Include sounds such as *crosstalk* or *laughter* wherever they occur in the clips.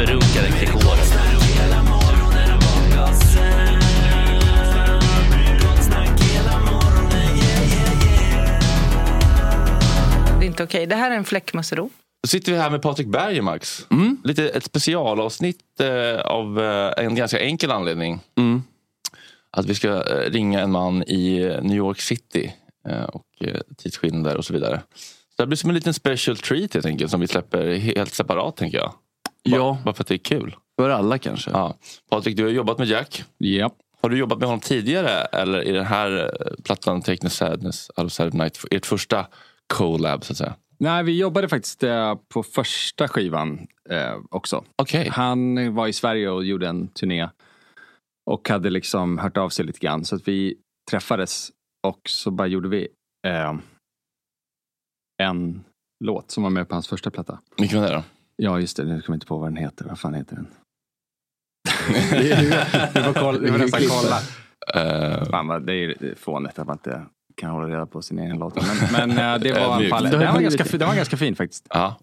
Superrunkaren Gregor. Det är inte okej. Det här är en fläckmussero. Då sitter vi här med Patrik Berg, Max. Lite ett specialavsnitt eh, av eh, en ganska enkel anledning. Att vi ska eh, ringa en man i eh, New York City eh, och eh, tidsskillnader och så vidare. Så det blir som en liten special treat helt enkelt som vi släpper helt separat tänker jag. Ja. bara för att det är kul. För alla kanske. Ja. Patrik, du har jobbat med Jack. Ja. Har du jobbat med honom tidigare eller är den här eh, plattan Take the Sadness Out of Saturday Night ert första collab så att säga? Nej, vi jobbade faktiskt eh, på första skivan eh, också. Okej. Han var i Sverige och gjorde en turné. Och hade liksom hört av sig lite grann. Så att vi träffades och så bara gjorde vi eh, en låt som var med på hans första platta. Vilken var det då? Ja, just det. Nu kommer jag inte på vad den heter. Vad fan heter den? *laughs* du får, kolla, du får nästan kolla. Eh, Fan, vad, det är ju fånigt att man inte kan hålla reda på sin egen låt. Men, men eh, det *laughs* var en. Det Den var, ganska, den var ganska fin faktiskt. Ja.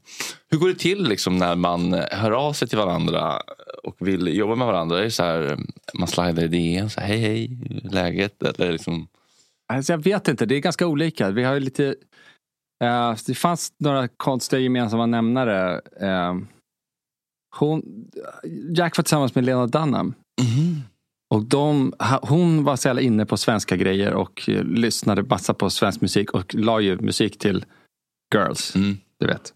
Hur går det till liksom när man hör av sig till varandra och vill jobba med varandra? Är det så här, man slidar i DM, så här, hej hej, läget? Eller liksom, Alltså, jag vet inte, det är ganska olika. Vi har ju lite... eh, det fanns några konstiga gemensamma nämnare. Eh, hon, Jack var tillsammans med Lena Dunham. Och de, hon var så jävla inne på svenska grejer och eh, lyssnade massa på svensk musik och la ju musik till Girls. Du vet.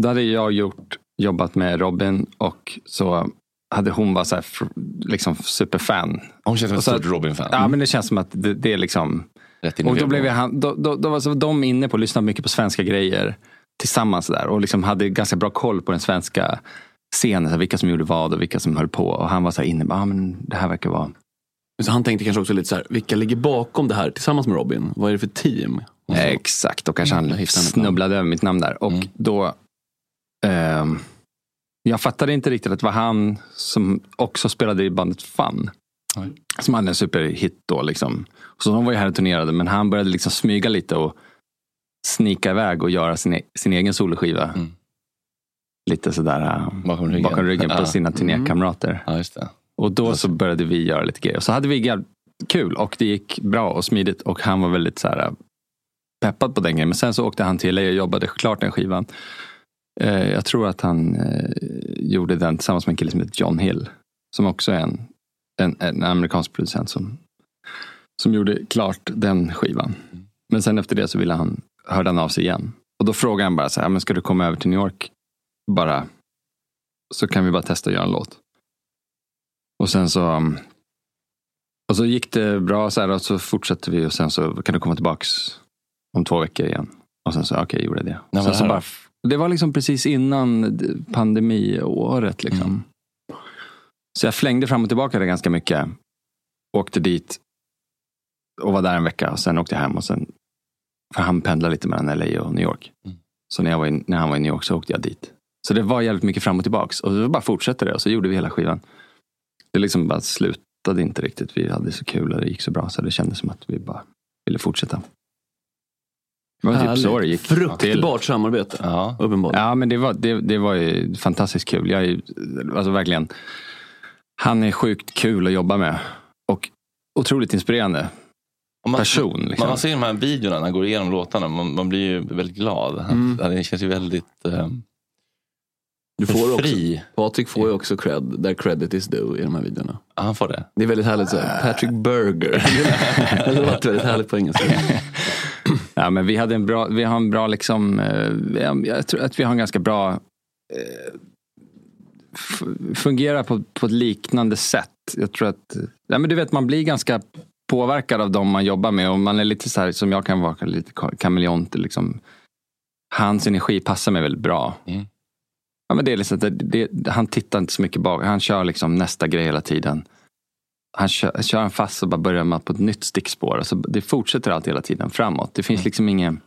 Då hade jag gjort, jobbat med Robin och så hade hon varit så här, fr- liksom superfan. Hon känns som ett stort Robin-fan. Ja, men det känns som att det, det är liksom... Rätt in i Och då, blev jag, han- då, då, då var så de inne på att lyssna mycket på svenska grejer tillsammans där och liksom hade ganska bra koll på den svenska scenen. Så vilka som gjorde vad och vilka som höll på. Och han var så här inne, ah, men det här verkar vara... Så han tänkte kanske också lite så här, vilka ligger bakom det här tillsammans med Robin? Vad är det för team? Och så- Exakt, och kanske han Mm, snubblade över mitt namn där. Och då... ehm, jag fattade inte riktigt att det var han som också spelade i bandet Fun. Som hade en superhit då. Liksom. Så de var ju här och turnerade, men han började liksom smyga lite och snika iväg och göra sin, e- sin egen soloskiva. Lite sådär äh, Bakom ryggen. bakom ryggen på Ja. sina turnékamrater. Ja, just det. Och då så började vi göra lite grejer. Och så hade vi kul och det gick bra och smidigt. Och han var väldigt så här äh, peppad på den grejen. Men sen så åkte han till LA och jobbade klart den skivan. Eh, jag tror att han eh, gjorde den tillsammans med en kille som heter John Hill. Som också är en, en, en amerikansk producent som, som gjorde klart den skivan. Men sen efter det så ville han, hörde han av sig igen. Och då frågade han bara så här, men ska du komma över till New York? Bara, så kan vi bara testa att göra en låt. Och sen så um, och så gick det bra så här, och så fortsatte vi och sen så kan du komma tillbaks om två veckor igen. Och sen så, okej, jag gjorde det. Var sen det så bara, det var liksom precis innan pandemiåret. Liksom. Mm. Så jag flängde fram och tillbaka det ganska mycket. Åkte dit och var där en vecka och sen åkte jag hem. Och sen, för han pendlar lite mellan LA och New York. Så när, jag var i, när han var i New York så åkte jag dit. Så det var jävligt mycket fram och tillbaks. Och så bara fortsatte det och så gjorde vi hela skivan. Det liksom bara slutade inte riktigt. Vi hade så kul och det gick så bra så det kändes som att vi bara ville fortsätta. Det var typ så det gick. Fruktbart samarbete. Ja. Uppenbarligen. Ja, men det var, det, det var ju fantastiskt kul. Jag är, alltså verkligen, han är sjukt kul att jobba med. Och otroligt inspirerande man, person. Liksom. man ser de här videorna när han går igenom låtarna. Man, man blir ju väldigt glad. Mm. han känns ju väldigt eh, Du får också, fri. Patrik får ju också cred, där credit is due i de här videorna. Ja, han får det. Det är väldigt härligt så här, Patrick Burger. *laughs* det låter väldigt härligt på engelska. *laughs* Ja, men vi, hade en bra, vi har en bra, liksom, eh, jag- tror att vi har en ganska bra, eh, fungerar på, på ett liknande sätt. Jag tror att, ja, men du vet man blir ganska påverkad av dem man jobbar med och man är lite så här som jag kan vara, lite ka- kameleont. Liksom. Hans energi passar mig väldigt bra. Mm. Ja, men det är liksom, det, det, han tittar inte så mycket bak, han kör liksom nästa grej hela tiden. Han kör, kör han fast så bara börjar man på ett nytt stickspår. Alltså, det fortsätter alltid hela tiden framåt. Det finns liksom ingen...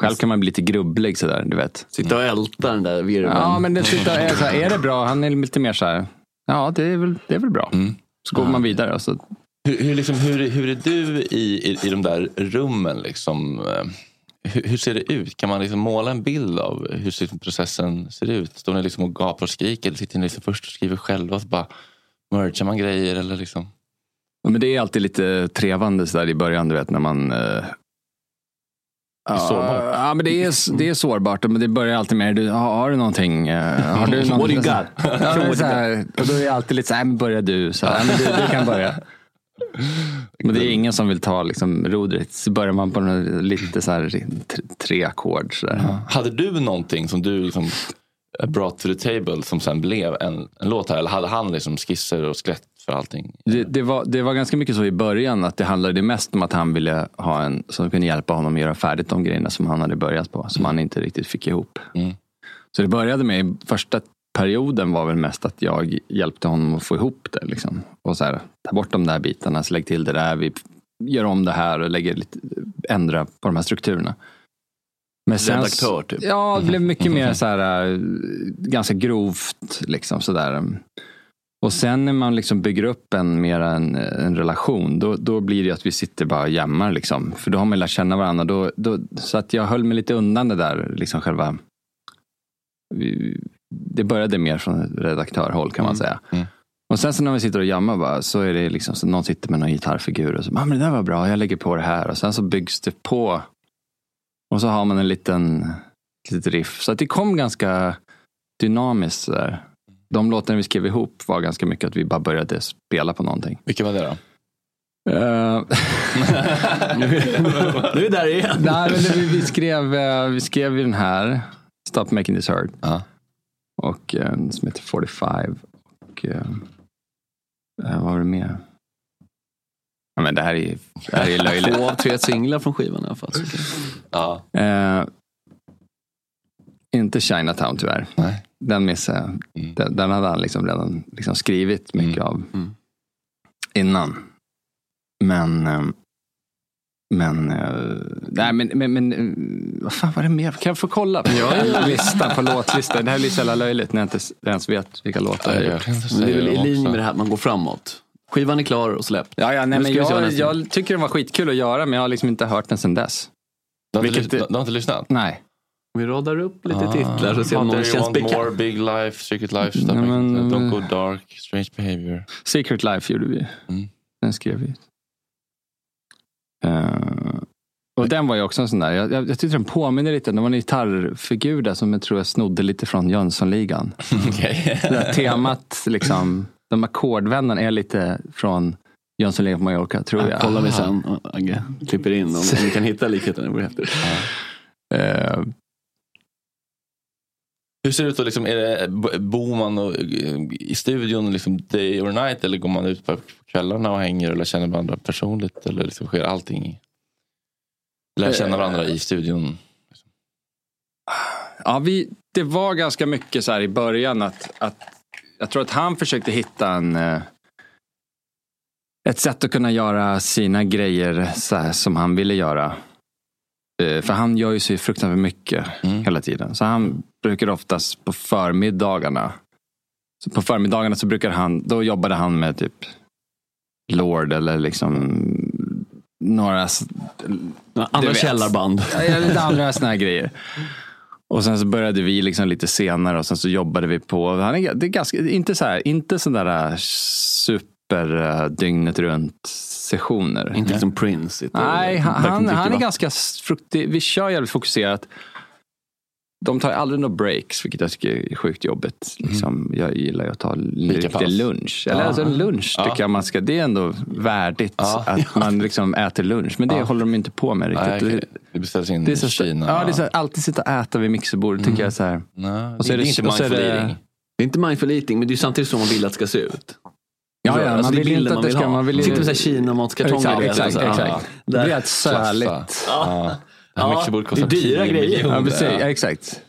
Själv kan man bli lite grubblig sådär, du vet. Sitta och älta den där virveln. Ja, men det sitter, är, här, är det bra? Han är lite mer så här, ja det är väl, det är väl bra. Mm. Så går man vidare. Och så, Hur, hur, liksom, hur, hur är du i, i, i de där rummen? Liksom? Eh, Hur, hur ser det ut? Kan man liksom måla en bild av hur processen ser ut? Står ni liksom och gapar och skriker? Eller sitter ni liksom först och skriver själva och så bara mergar man grejer? Eller liksom? ja, men det är alltid lite trevande så där i början, du vet när man... Eh, sårbart. Ja, men det är, det är sårbart. Men det börjar alltid med, du, har, har du någonting? eh, Har du någon, *laughs* What do you got? *laughs* Ja, så här, och då är jag alltid lite så här, men börja du. Så här, men du, du kan börja. Men det är ingen som vill ta liksom, rodret. Så börjar man på något, lite så här, tre, ackord. Där. Hade du någonting som du liksom brought to the table som sen blev en, en låt här? Eller hade han liksom skisser och skelett för allting? Det, det, var, det var ganska mycket så i början att det handlade mest om att han ville ha en som kunde hjälpa honom att göra färdigt de grejerna som han hade börjat på. Som han inte riktigt fick ihop. Mm. Så det började med, första perioden var väl mest att jag hjälpte honom att få ihop det. Liksom. Och så här, ta bort de där bitarna, så lägg till det där, vi gör om det här och lägger lite, ändra på de här strukturerna. Men Redaktör, typ. Ja, det blev mycket mer så här, äh, ganska grovt. Liksom, så där. Och sen när man liksom bygger upp en, mer en, en relation, då, då blir det att vi sitter bara och jammar. Liksom. För då har man lärt känna varandra. Då, då, så att jag höll mig lite undan det där, liksom själva... Det började mer från redaktörhåll kan man säga. Mm. Och sen så när vi sitter och jammar bara, så är det liksom så någon sitter med någon gitarrfigur och så, ah, men det där var bra, jag lägger på det här. Och sen så byggs det på. Och så har man en liten litet riff. Så att det kom ganska dynamiskt. Så där. De låtarna vi skrev ihop var ganska mycket att vi bara började spela på någonting. Vilka var det då? Uh, *laughs* Nu är vi där igen. nej, men det, vi, vi, skrev, eh, vi skrev ju den här, Stop Making This Hurt. Ja. Och eh, en som heter 45. Och eh, eh, vad var det mer? Ja, men det här är, det här är löjligt. Två av tre singlar från skivan i alla fall. Ja. Eh, inte Chinatown tyvärr. Nej. Den missade jag. Mm. Den, den hade han liksom redan liksom skrivit mycket av Mm. innan. Men, eh, men, eh, nej, men, men, men eh, vad fan var det mer? Kan jag få kolla på listan, på låtlistan? Det här blir så jävla löjligt när jag inte ens vet vilka låtar jag gjort. Men det är väl i linje med det här, man går framåt. Skivan är klar och släppt. Ja, ja, nej, men jag, jag tycker den var skitkul att göra, men jag har liksom inte hört den sedan dess. Du har, inte, Vilket det- du har inte lyssnat? Nej. Vi radar upp lite Ah. titlar så ser om någon känns want bekant. more, Big Life, Secret Life, Nej, men-. Don't Go Dark, Strange Behavior. Secret Life gjorde vi. Mm. Den skrev vi. Eh, och den var ju också en sån där, jag, jag, jag tyckte den påminner lite, det var en gitarrfigur där som jag tror jag snodde lite från Jönssonligan. *laughs* Det där temat, liksom, de ackordvännerna är lite från Jönssonligan på Mallorca, tror jag. Kollar vi sen, Agge klipper in om, om vi kan hitta likheten. Det vore häftigt. Eh, Hur ser det ut då? Liksom, är det bor man och, eh, i studion liksom day or night eller går man ut på kvällarna och hänger eller känner varandra personligt? Eller liksom sker allting. Lär känna varandra i studion? Ja, vi, det var ganska mycket så här i början att, att jag tror att han försökte hitta en, eh, ett sätt att kunna göra sina grejer så här, som han ville göra. Eh, För han gör ju så fruktansvärt mycket hela tiden. Så han brukar oftast på förmiddagarna. Så på förmiddagarna så brukar han, då jobbade han med typ Lord eller liksom några Andra vet. källarband. Lite andra såna här grejer. Och sen så började vi liksom lite senare och sen så jobbade vi på, han är, det är ganska, inte så här, inte sådana där super eh, dygnet runt sessioner. Inte liksom Prince. Nej, han, han, han är ganska fruktig. Vi kör jävligt fokuserat. De tar aldrig några breaks, vilket jag tycker är sjukt jobbigt. Liksom, Jag gillar ju att ta en riktig pass. lunch. Eller Ja. alltså en lunch Ja. tycker jag man ska. Det är ändå värdigt att man liksom äter lunch. Men det Ja. håller de inte på med riktigt. Nej. Det beställs in Det är i Kina. Ja, det är så här, alltid sitta och äta vid mixerbordet tycker jag är så här. Nej, Och så är det är det- inte är mindful det- eating. Det är inte mindful eating, men det är samtidigt så man vill att det ska se ut. Ja, ja, Alltså, man det är vill inte att det ska... Man vill ju- Sitter med Kina-matskartonger. Exakt, exakt, så här. exakt. Ja. Det Där. blir ett särligt. Ja. Mixerbordet kostar det är dyra 10 grejer. miljoner. Ja, precis. Ja, exakt.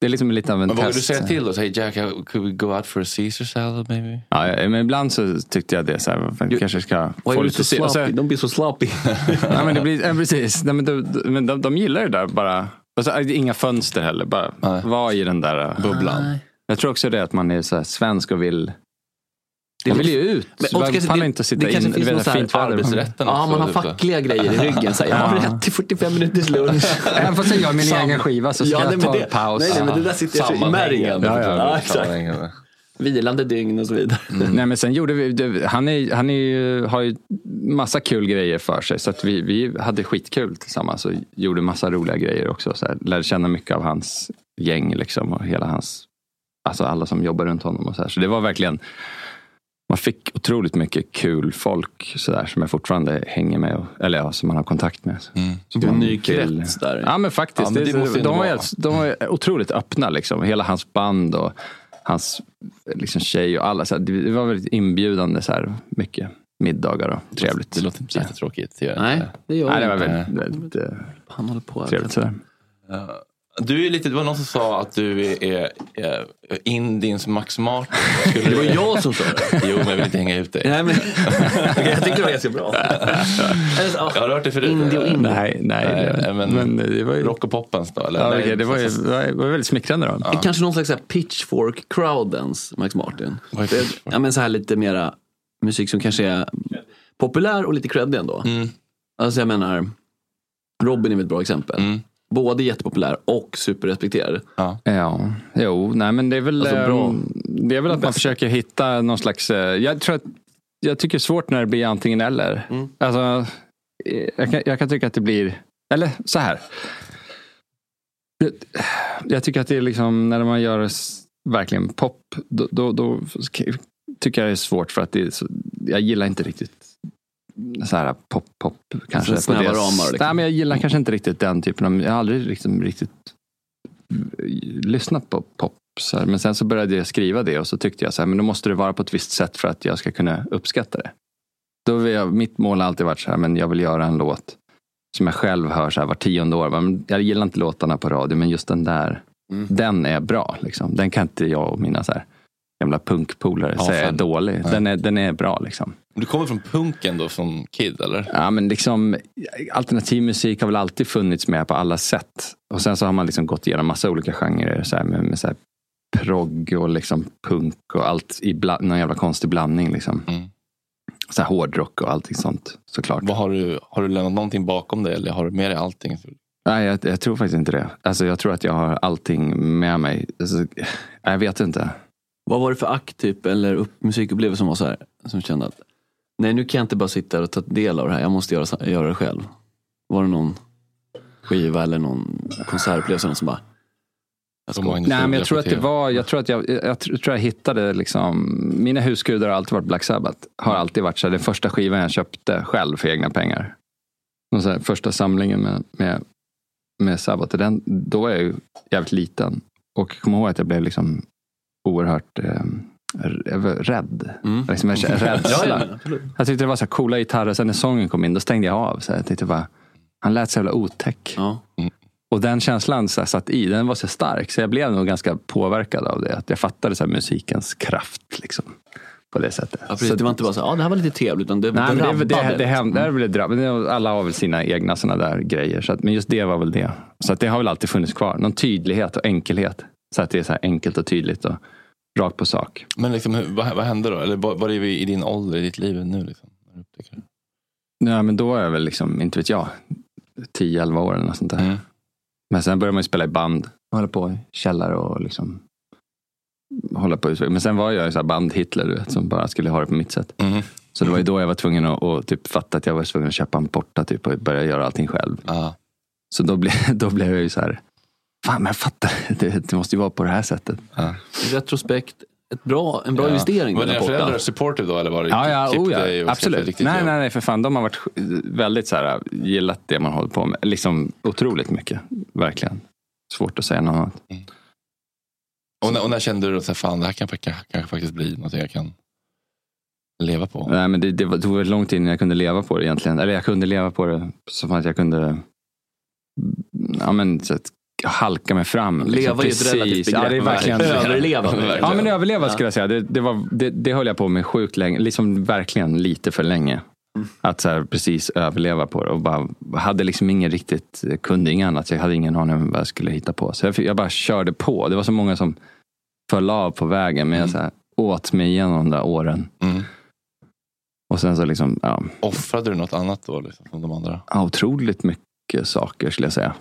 Det är liksom lite av en Men vågar du test. säga till då? Säg Jack, could we go out for a Caesar salad maybe? Ja, ja, men ibland så tyckte jag det. Så här, man kanske ska Why få are you lite so se. och så- sloppy? Don't be so sloppy. *laughs* Nej, men det blir, ja, precis. Nej, men de, de, men de, de gillar det där bara. Och så, äh, inga fönster heller. Bara Nej. vara i den där äh, Bubblan. Jag tror också det att man är så här svensk och vill. Man vill ju ut. Men, Oskar, pallar det- inte sitta det kanske in. finns någon så här arbetsrätten Ja, man har typ. fackliga grejer i ryggen. Så här, jag har rätt till 45 minuters *laughs* lunch. Även fast jag gör min Sam- egen skiva så ska Ja, jag ta det- en paus. nej, nej, men det där sitter jag i märgen. Ja, Ja, ja, exakt. Vilande dygn och så vidare. Nej, men sen gjorde vi, det, han, är, han är har ju massa kul grejer för sig. Så att vi, vi hade skitkul tillsammans och gjorde massa roliga grejer också. Så här, lärde känna mycket av hans gäng liksom, och hela hans, alltså alla som jobbar runt honom. Och så, här. så det var verkligen, man fick otroligt mycket kul folk så där, som jag fortfarande hänger med, och, eller ja, som man har kontakt med. Mm. Det är en man ny krets där. Ja men faktiskt. Ja, men det det, måste de, var, vara. de var otroligt öppna liksom. Hela hans band och hans liksom, tjej och alla. Så det det var väldigt inbjudande. Så här, mycket middagar och trevligt. Det låter inte jättetråkigt. Det Nej, det gör Nej, det var inte. väldigt, väldigt Han håller på. trevligt. Sådär. Du är lite, det var någon som sa att du är, är, är Indiens Max Martin. Skulle Det var du- jag som sa det. Jo, men jag vill inte hänga ut dig. Nej, men, *laughs* jag tyckte det var ganska bra. Ja, Jag har hört det förut. Indie och indie. Nej, nej. Nej, det, men- men, det var ju... Rock och poppens då? Eller? Ja, Nej, okej, det var ju det var, väldigt smickrande. Då. Är kanske någon slags pitchfork crowdens, Max Martin. Det, ja, men så här lite mera musik som kanske är populär och lite creddig ändå. Mm. Alltså jag menar, Robin är väl ett bra exempel. Mm. Både jättepopulär och superrespekterad. Ja, jo, nej men det är väl, Alltså, bra. ehm, det är väl att man försöker hitta någon slags, eh, jag tror att, jag tycker det är svårt när det blir antingen eller. Mm. Alltså, eh, jag kan, jag kan tycka att det blir, eller så här. Jag tycker att det är liksom när man gör verkligen pop, då, då, då tycker jag det är svårt för att det är så, jag gillar inte riktigt så här pop, pop kanske. Så snäva på det- ramar, liksom. Nej, men jag gillar kanske inte riktigt den typen av, jag har aldrig liksom riktigt lyssnat på pop. Så här. Men sen så började jag skriva det och så tyckte jag så här, men då måste det vara på ett visst sätt för att jag ska kunna uppskatta det. Då jag, mitt mål har alltid varit så här, men jag vill göra en låt som jag själv hör så här var tionde år. Men jag gillar inte låtarna på radio, men just den där, Mm. den är bra. Liksom. Den kan inte jag och mina så här, gamla punkpolare Ja, säga är dålig. Den är, den är bra liksom. Du kommer från punken då som kid eller? Ja, men liksom, alternativ musik har väl alltid funnits med på alla sätt. Och sen så har man liksom gått igenom massa olika genrer. Så här, med, med så här progg och liksom punk och allt i bla- någon jävla konstig blandning. Liksom. Mm. Så här hårdrock och allting sånt såklart. Vad har, du, har du lämnat någonting bakom dig eller har du med dig allting? Nej, jag, jag tror faktiskt inte det. Alltså, jag tror att jag har allting med mig. Alltså, jag vet inte. Vad var det för akt typ, eller upp, musikupplevelse som var så här, som kände att nej nu kan jag inte bara sitta här och ta del av det här, jag måste göra, göra det själv. Var det någon skiva eller någon konsertupplevelse som bara jag ska, Nej, men jag tror att det var, jag tror att jag, jag, tror- tror jag hittade liksom, mina husgudar har alltid varit Black Sabbath. Har alltid varit så här, den första skivan jag köpte själv för egna pengar. Och så här, första samlingen med, med, med Sabbath, den, då var jag ju jävligt liten. Och jag kommer ihåg att jag blev liksom oerhört eh, rädd. Mm. Liksom, rädsla. Ja. Jag tyckte det var så coola gitarrer, sen när sången kom in, då stängde jag av. Så jag tyckte bara, han lät så jävla otäck. Ja. Och den känslan så satt i, den var så stark. Så jag blev nog ganska påverkad av det. Att jag fattade så musikens kraft. Liksom, på det sättet. Ja. Så- det var inte bara så ja det här var lite trevligt utan det, Nej, det det, det, liksom. det, det, det, drabb- alla har väl sina egna såna där grejer. Så att, men just det var väl det. Så att det har väl alltid funnits kvar. Någon tydlighet och enkelhet. Så att det är så enkelt och tydligt och rakt på sak. Men liksom, vad, vad hände då? Eller var, är vi i din ålder, i ditt liv nu? Liksom? när du? Ja, men då är jag väl liksom, inte vet jag, 10-11 år eller något sånt där. Mm. Men sen började man ju spela i band. Hålla på i källare och liksom hålla på. Men sen var jag ju så här band-Hitler, du vet, som bara skulle ha det på mitt sätt. Mhm. Så det var ju då jag var tvungen att och typ fatta att jag var tvungen att köpa en porta typ, och börja göra allting själv. Ja. Så då blev, *laughs* då blev jag ju så här, fan men jag fattar, *laughs* det, det måste ju vara på det här sättet. I retrospekt, ett bra, en bra Ja. investering. Var dina föräldrar supportive då? Eller var det Ja, ja, oh, ja absolut. riktigt Nej, nej, nej, för fan. De har varit väldigt så här, gillat det man håller på med. Liksom otroligt mycket, verkligen. Svårt att säga något annat. Och, när, och när kände du att fan, det här kan, kan, kan faktiskt bli något jag kan leva på? Nej, men det, det var- tog väldigt lång tid innan jag kunde leva på det egentligen. Eller jag kunde leva på det som att jag kunde ja, men, så att, halka mig fram. liksom. Leva är ju ett relativt Ja, det är begrepp. verkligen, Överleva. Ja, men överleva skulle jag säga. Det, det, var, det, det höll jag på med sjukt länge. Liksom verkligen lite för länge. Mm. Att så här, precis överleva på det. Och bara, hade liksom ingen riktigt, kunde inget annat. Jag hade ingen aning om vad jag skulle hitta på. Så jag, jag bara körde på. Det var så många som föll av på vägen. Men jag så här, åt mig igenom de där åren. Mm. Och sen så liksom, ja, Offrade du något annat då? Liksom, som de andra? ja, otroligt mycket saker skulle jag säga.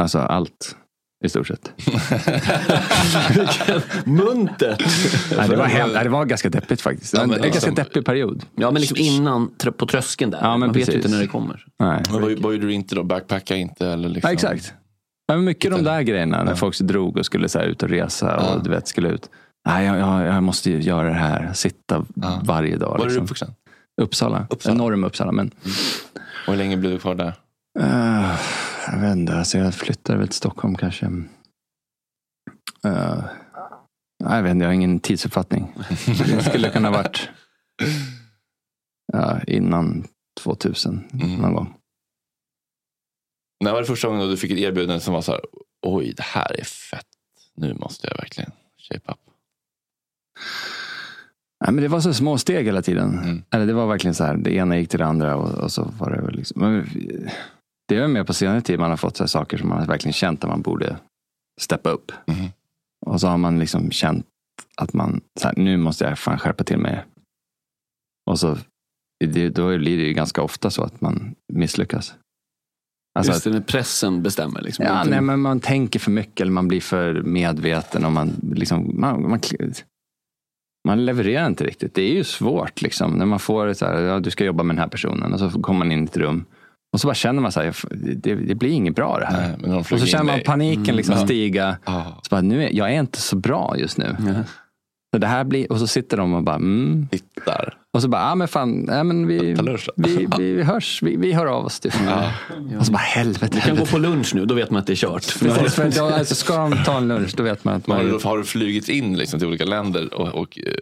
Alltså allt. I stort sett. Muntert! Nej, det, var hem, nej, det var ganska deppigt faktiskt. Det var Ja, en, men en ganska liksom- deppig period. Ja men liksom innan, på tröskeln där. Ja, men Man vet ju precis. inte när det kommer. Nej. Men vad, vad gjorde du inte då? Backpacka inte? Eller liksom... Ja, exakt. Ja, men mycket de där grejerna när Ja. folk drog och skulle så här, ut och resa och Ja. du vet, skulle ut. Nej, jag, jag, jag måste ju göra det här. Sitta Ja. varje dag. Var är du Liksom. uppvuxen? Uppsala. Uppsala. Enorm Uppsala. Men, Och hur länge blev du kvar där? eh, jag vet inte, alltså jag flyttade väl till Stockholm kanske. Uh, jag vet inte, jag har ingen tidsuppfattning. Det skulle kunna ha varit ja, innan 2000 Mm. någon gång. När var det första gången du fick ett erbjudande som var så här, oj det här är fett. Nu måste jag verkligen shape up. Nej, men det var så små steg hela tiden. Mm. Eller det var verkligen så här, det ena gick till det andra och, och så var det väl liksom. Men, det är mer på senare tid man har fått så saker som man verkligen känt att man borde steppa upp. Mhm. Och så har man liksom känt att man, så här, nu måste jag fan skärpa till mig. Och så det, då blir det ju ganska ofta så att man misslyckas. Alltså Just det, när pressen bestämmer. Liksom. Ja, nej, men man tänker för mycket eller man blir för medveten och man, liksom, man, man, man levererar inte riktigt. Det är ju svårt liksom, när man får så här, ja, du ska jobba med den här personen och så kommer man in i ett rum och så bara känner man så här, det, det blir inget bra det här. Nej, men de och så känner man paniken liksom Mm. stiga. Ah. Så bara, nu är, jag är inte så bra just nu. Så det här blir, och så sitter de och bara, mm. Tittar. Och så bara, ja men fan, nej, men vi, då. vi, vi hörs, vi, vi hör av oss. Typ. Och så bara, helvete. Du kan gå helvete. på lunch nu, då vet man att det är kört. Precis, för då, alltså, ska de ta en lunch, då vet man att har, man... du, har du flugit in liksom, till olika länder och, och eh,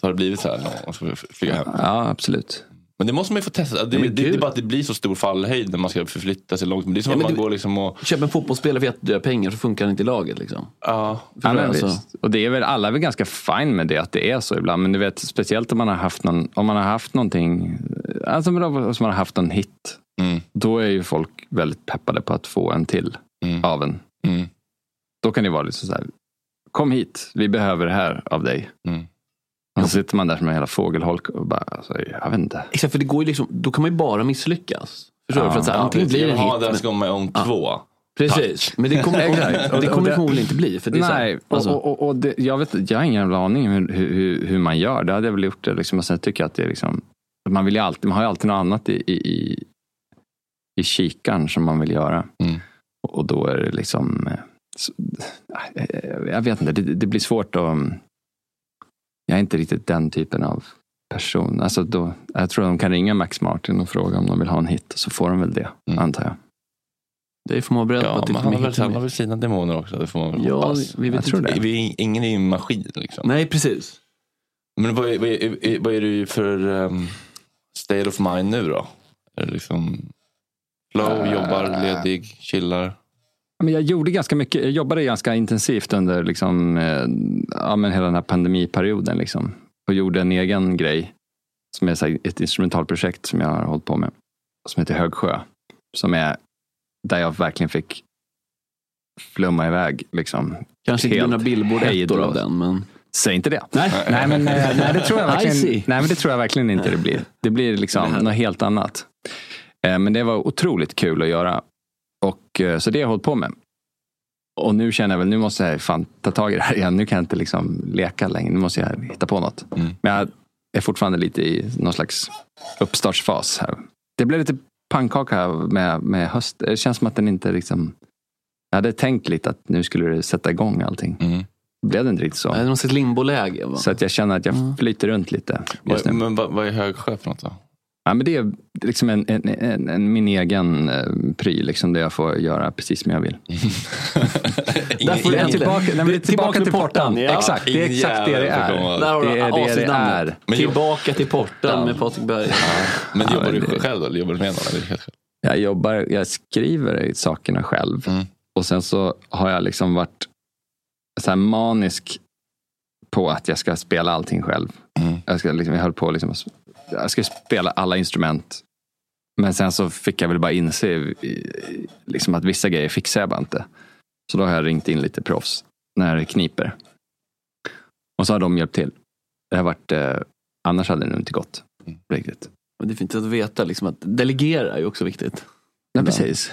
så har det blivit så här och så flyga hem? Ja, absolut. Men det måste man ju få testa. Det, det, det, är bara att det blir så stor fallhöjd när man ska förflytta sig långt. Men det är som Ja, att man det- går liksom och... Köp en fotbollsspelare för jättedyra pengar så funkar han inte i laget. Liksom. Ja, Ja, men alltså-. Och det är väl, alla är väl ganska fine med det, att det är så ibland. Men du vet, speciellt om man har haft, någon, om man har haft någonting, alltså om man har haft någon hit. Mm. Då är ju folk väldigt peppade på att få en till Mm. av en. Mm. Då kan det vara lite så här, kom hit, vi behöver det här av dig. Mm. Och så sitter man där som en hela fågelholk och bara, alltså, jag vet inte. Exakt, för det går ju liksom, då kan man ju bara misslyckas. Förstår du? Ja. För att så här, antingen blir det en Ja, hit. där men- ska om Ja. två. Precis, men det kommer, *laughs* *laughs* och, det kommer förmodligen inte bli. För det är så här, Nej, alltså, och, och, och det, jag, vet, jag har ingen jävla aning hur, hur, hur man gör. Det hade jag väl gjort det. Liksom. Och sen tycker jag att det är liksom, man, vill ju alltid, man har ju alltid något annat i, i, i, i kikaren som man vill göra. Mm. Och, och då är det liksom, så, eh, jag vet inte, det, det blir svårt att, jag är inte riktigt den typen av person. Alltså då, jag tror de kan ringa Max Martin och fråga om de vill ha en hit. Så får de väl det, Mm. antar jag. det får man vara beredd på Ja, att det men han har väl, han har väl sina demoner också. Det får man väl Ja, hoppas. vi vet Jag inte. det. Vi, är- ingen är ju en maskin. Liksom. Nej, precis. Men vad är, vad, är, vad är du för um, state of mind nu då? Är det liksom flow, Eh. jobbar, ledig, chillar? Men jag gjorde ganska mycket, jag jobbade ganska intensivt under liksom, eh, ja, men hela den här pandemiperioden. Liksom, och gjorde en egen grej som är här, ett instrumentalprojekt som jag har hållit på med. Som heter Högsjö. Som är där jag verkligen fick flumma iväg. Liksom, Kanske inte några Billboard-ettor av den, men... Säg inte det. Nej. nej, men, eh, nej, det tror jag *laughs* verkligen, nej, men det tror jag verkligen inte det blir. Det blir liksom Det något helt annat. Eh, Men det var otroligt kul att göra. Och, eh, så det har jag hållit på med. Och nu känner jag väl, nu måste jag fan ta tag i det här igen. Nu kan jag inte liksom leka längre. Nu måste jag hitta på något. Men jag är fortfarande lite i någon slags uppstartsfas här. Det blev lite pannkaka här med, med höst. Det känns som att den inte liksom... Jag hade tänkt lite att nu skulle det sätta igång allting. Det blev det inte riktigt så. Det är något slags limboläge. va? Så att jag känner att jag flyter runt lite just nu. Men vad, vad är Högsjö för något då? Ja, men det är liksom en, en, en, en, min egen eh, pryl, liksom, där jag får göra precis som jag vill. *laughs* Där får du tillbaka, nej, men är tillbaka till portan. Ja. Exakt, det är exakt det det är. komma. Där har Det du är det det är. Men Tillbaka till portan med Patrik Berg. Men Ja, jobbar du det- själv då? Eller jobbar du med någon? Jag jobbar, jag skriver sakerna själv. Mm. Och sen så har jag liksom varit så här manisk på att jag ska spela allting själv. Mm. Jag, ska liksom, jag höll på liksom, att- jag ska spela alla instrument. Men sen så fick jag väl bara inse i- liksom att vissa grejer fixar jag bara inte. Så då har jag ringt in lite proffs när det kniper. Och så har de hjälpt till. Det har varit, eh, annars hade det nog inte gått. Mm. Riktigt. Men det är fint att veta liksom, att delegera är ju också viktigt. Ja, precis.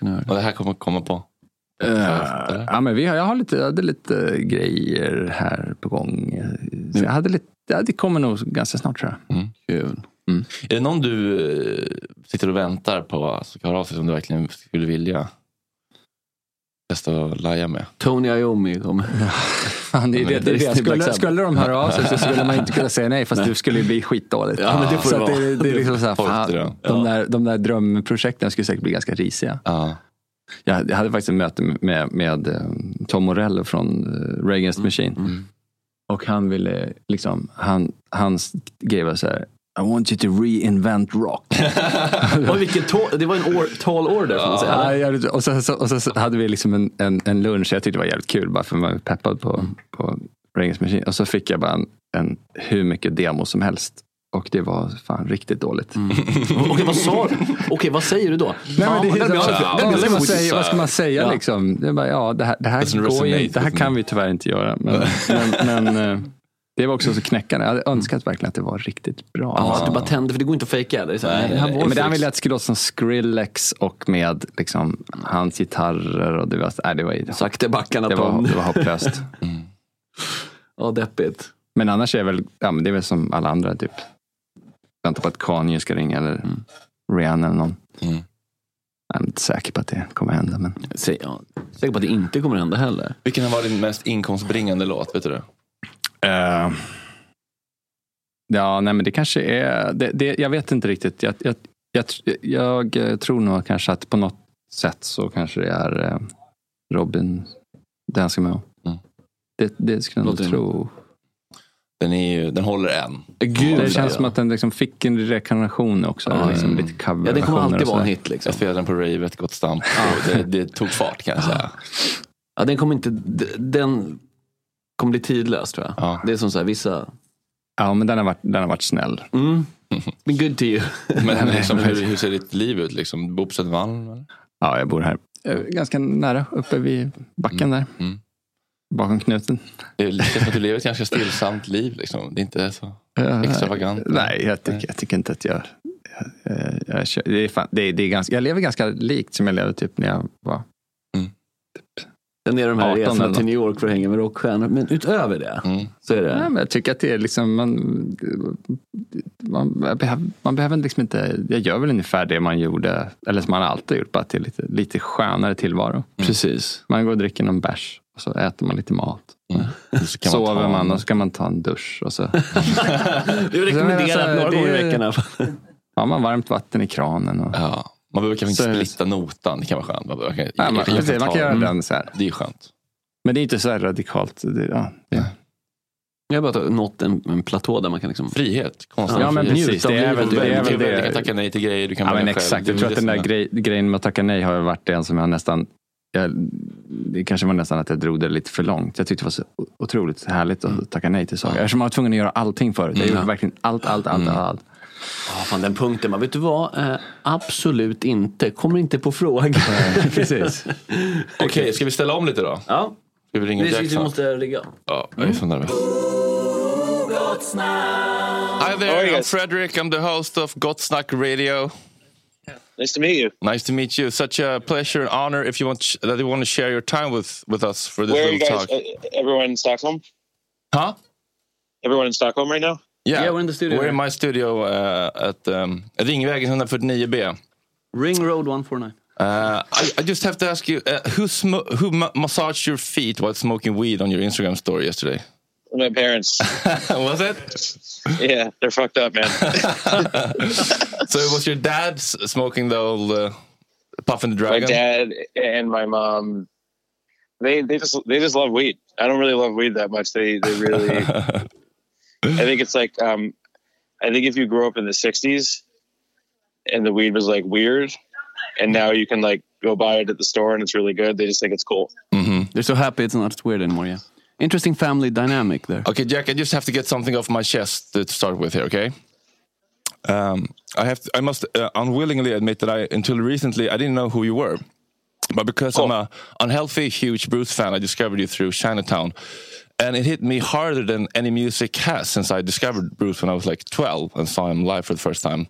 Göra. Och det här kommer komma på? Eh, ja, men vi har, jag har lite, jag hade lite grejer här på gång. Så jag hade lite, ja, det kommer nog ganska snart tror jag. Kul. Är det någon du eh, sitter och väntar på som ska höra av sig som du verkligen skulle vilja testa att laja med? Tony Iommi kommer. Fan, det är det, det, är det. Disney Black Skulle, de höra av sig så skulle man inte kunna säga nej fast det skulle ju bli skitdåligt. Ja, men det får så det det, det är liksom så här, fan, de, där, de där drömprojekten skulle säkert bli ganska risiga. Ja. Jag, hade faktiskt ett möte med, med eh, Tom Morello från Ray Against the Machine. Mm. Och han ville, liksom, han, hans grej var så här, I want you to reinvent rock. *laughs* Oj, vilken tå- det var en or- tall order får man säga. Ja, och, så, så, och så hade vi liksom en, en, en lunch, jag tyckte det var jävligt kul bara för man var peppad på, på the Machine. Och så fick jag bara en, en, hur mycket demo som helst. Och det var fan riktigt dåligt. *laughs* Okej, vad sa du? Okej, vad säger du då? Nej, men det, vad- ska man säga, vad ska man säga Ja. liksom? Det, bara, ja, det här, det här, går ju, det här kan vi tyvärr inte göra. Men, *laughs* men, men eh, det var också så knäckande. Jag hade önskat verkligen att det var riktigt bra. Ja, alltså. du bara tänder, för det går inte att fejka. eller? Så här, Nej, det nej, var Ja, men det han ville att det skulle låta som Skrillex och med liksom, hans gitarrer. Och det var, nej, det var, Sakta backarna det var, det var hopplöst. *laughs* Ja, deppigt. Men annars är det väl, ja, men det är väl som alla andra. Typ. Vänta på att Kanye ska ringa eller Rihanna eller någon. Mm. Jag är inte säker på att det kommer hända. Men... Säg, ja, säker på att det inte kommer hända heller. Vilken har varit din mest inkomstbringande låt? Vet du det? Eh, ja, nej men det kanske är, det, det, jag vet inte riktigt. Jag, jag, jag, jag, tror nog kanske att på något sätt så kanske det är eh, Robin Dancing med. Mm. Det, det skulle jag nog tro. Den, är ju, den håller än. Gud, Det känns ja. som att den liksom fick en rekarnation också. Ja, liksom mm. lite cover Ja, det kommer alltid vara en hit. Liksom. Jag spelade den på ravet, Gott Stamp. Det, det tog fart kan jag säga. Ja, den kommer inte... Den kommer bli tidlös tror jag. Ja. Det är som så här, vissa... Ja, men den har varit, den har varit snäll. Mm. Good to you. Men liksom, hur, hur ser ditt liv ut? Liksom? Bor på Södermalm? Ja, jag bor här. Eh, Ganska nära, uppe vid backen där. Mm. Bakom knuten. Det känns som att du lever ett ganska stillsamt liv. Liksom. Det är inte så extravagant. Nej, jag tycker, jag tycker inte att jag... jag, jag, jag det är fan, det är, det är ganska, jag lever ganska likt som jag levde typ när jag var... Sen är de här 18 resorna till. New York för att hänga med rockstjärnor. Men utöver det Mm. så är det... Ja, men jag tycker att det är liksom... Man, man, behöver, man behöver liksom inte... Jag gör väl ungefär det man gjorde, eller som man alltid gjort, bara till lite, lite skönare tillvaro. Precis. Man går och dricker någon bärs och så äter man lite mat. Mm. *laughs* Så kan Sover man en- och så kan man ta en dusch. Och så *laughs* Det är rekommenderat några det- gånger i veckan. *laughs* har man varmt vatten i kranen. Och, Ja. Man behöver kanske Så- inte splitta notan. Det kan vara skönt. Man, behöver- ja, man, kan precis, man kan göra den. den så här. Det är skönt. Men det är inte så här radikalt. Det, ja, det, Jag har bara nått en, en platå där man kan liksom... Frihet. Konstant Ja, men precis. Det är väl Du, det. Är du kan tacka nej till grejer. Du kan Ja, men exakt. Jag tror att den där grej, grejen med att tacka nej har varit en som jag nästan jag, det kanske var nästan att jag drog det lite för långt. Jag tyckte det var så otroligt härligt att tacka nej till saker. Eftersom man var tvungen att göra allting förut. Jag Mm. gjorde verkligen allt, allt, allt, Mm. allt. Ja, fan, den punkten, man vet du vad? Eh, absolut inte. Kommer inte på fråga. *laughs* Precis. *laughs* Okej, ska vi ställa om lite då? Ja. Ska vi ringa Vi, vi Jackson? måste rigga. Ja, jag är så nervös. Hi there, I'm Frederick. I'm the host of Gottsnack Radio. Nice to meet you. Nice to meet you. Such a pleasure and honor if you want that you want to share your time with with us for this Where are you little guys? talk. Uh, everyone in Stockholm? Huh? Everyone in Stockholm right now? Yeah, Yeah, we're in the studio We're here. in my studio uh, at um, Ringvägen 149B. Ring Road 149. Uh, I, I just have to ask you, uh, who smo- who ma- massaged your feet while smoking weed on your Instagram story yesterday? My parents. *laughs* Was it? yeah, they're fucked up, man. *laughs* So it was your dad smoking the old uh, Puff and the my dad and my mom, they they just they just love weed. I don't really love weed that much. They they really. *laughs* I think it's like um, I think if you grew up in the '60s, and the weed was like weird, and now you can like go buy it at the store and it's really good. They just think it's cool. Mm -hmm. They're so happy it's not weird anymore, yeah. Interesting family dynamic there. Okay, Jack, I just have to get something off my chest to start with here, okay? Um, I have. To, I must uh, unwillingly admit that I, until recently, I didn't know who you were. But because I'm a unhealthy, huge Bruce fan, I discovered you through Chinatown, and it hit me harder than any music has since I discovered Bruce when I was like 12 and saw him live for the first time.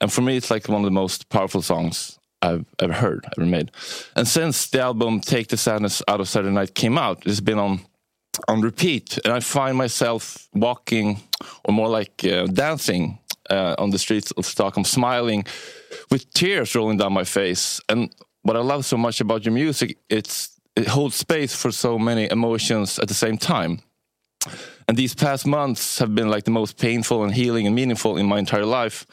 And for me, it's like one of the most powerful songs I've ever heard, ever made. And since the album "Take the Sadness Out of Saturday Night" came out, it's been on on repeat, and I find myself walking, or more like uh, dancing, uh, on the streets of Stockholm, smiling, with tears rolling down my face. And what I love so much about your music, it's it holds space for so many emotions at the same time. And these past months have been like the most painful and healing and meaningful in my entire life.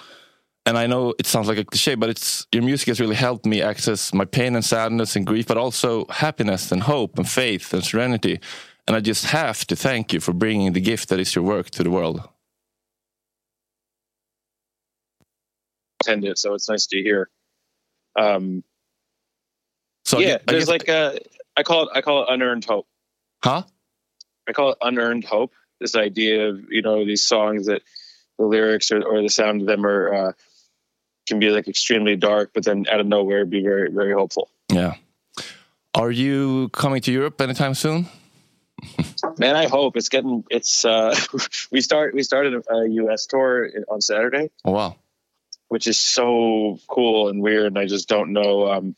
And I know it sounds like a cliche, but it's your music has really helped me access my pain and sadness and grief, but also happiness and hope and faith and serenity. And I just have to thank you for bringing the gift that is your work to the world. Attend it, so it's nice to hear. Um, So I yeah, I there's get- like a I call it I call it unearned hope. Huh? I call it unearned hope. This idea of you know these songs that the lyrics or, or the sound of them are uh, can be like extremely dark, but then out of nowhere be very very hopeful. Yeah. Are you coming to Europe anytime soon? *laughs* Man, I hope it's getting it's. uh *laughs* We start we started a, U.S. tour on Saturday, Oh, wow. which is so cool and weird, and I just don't know. Um,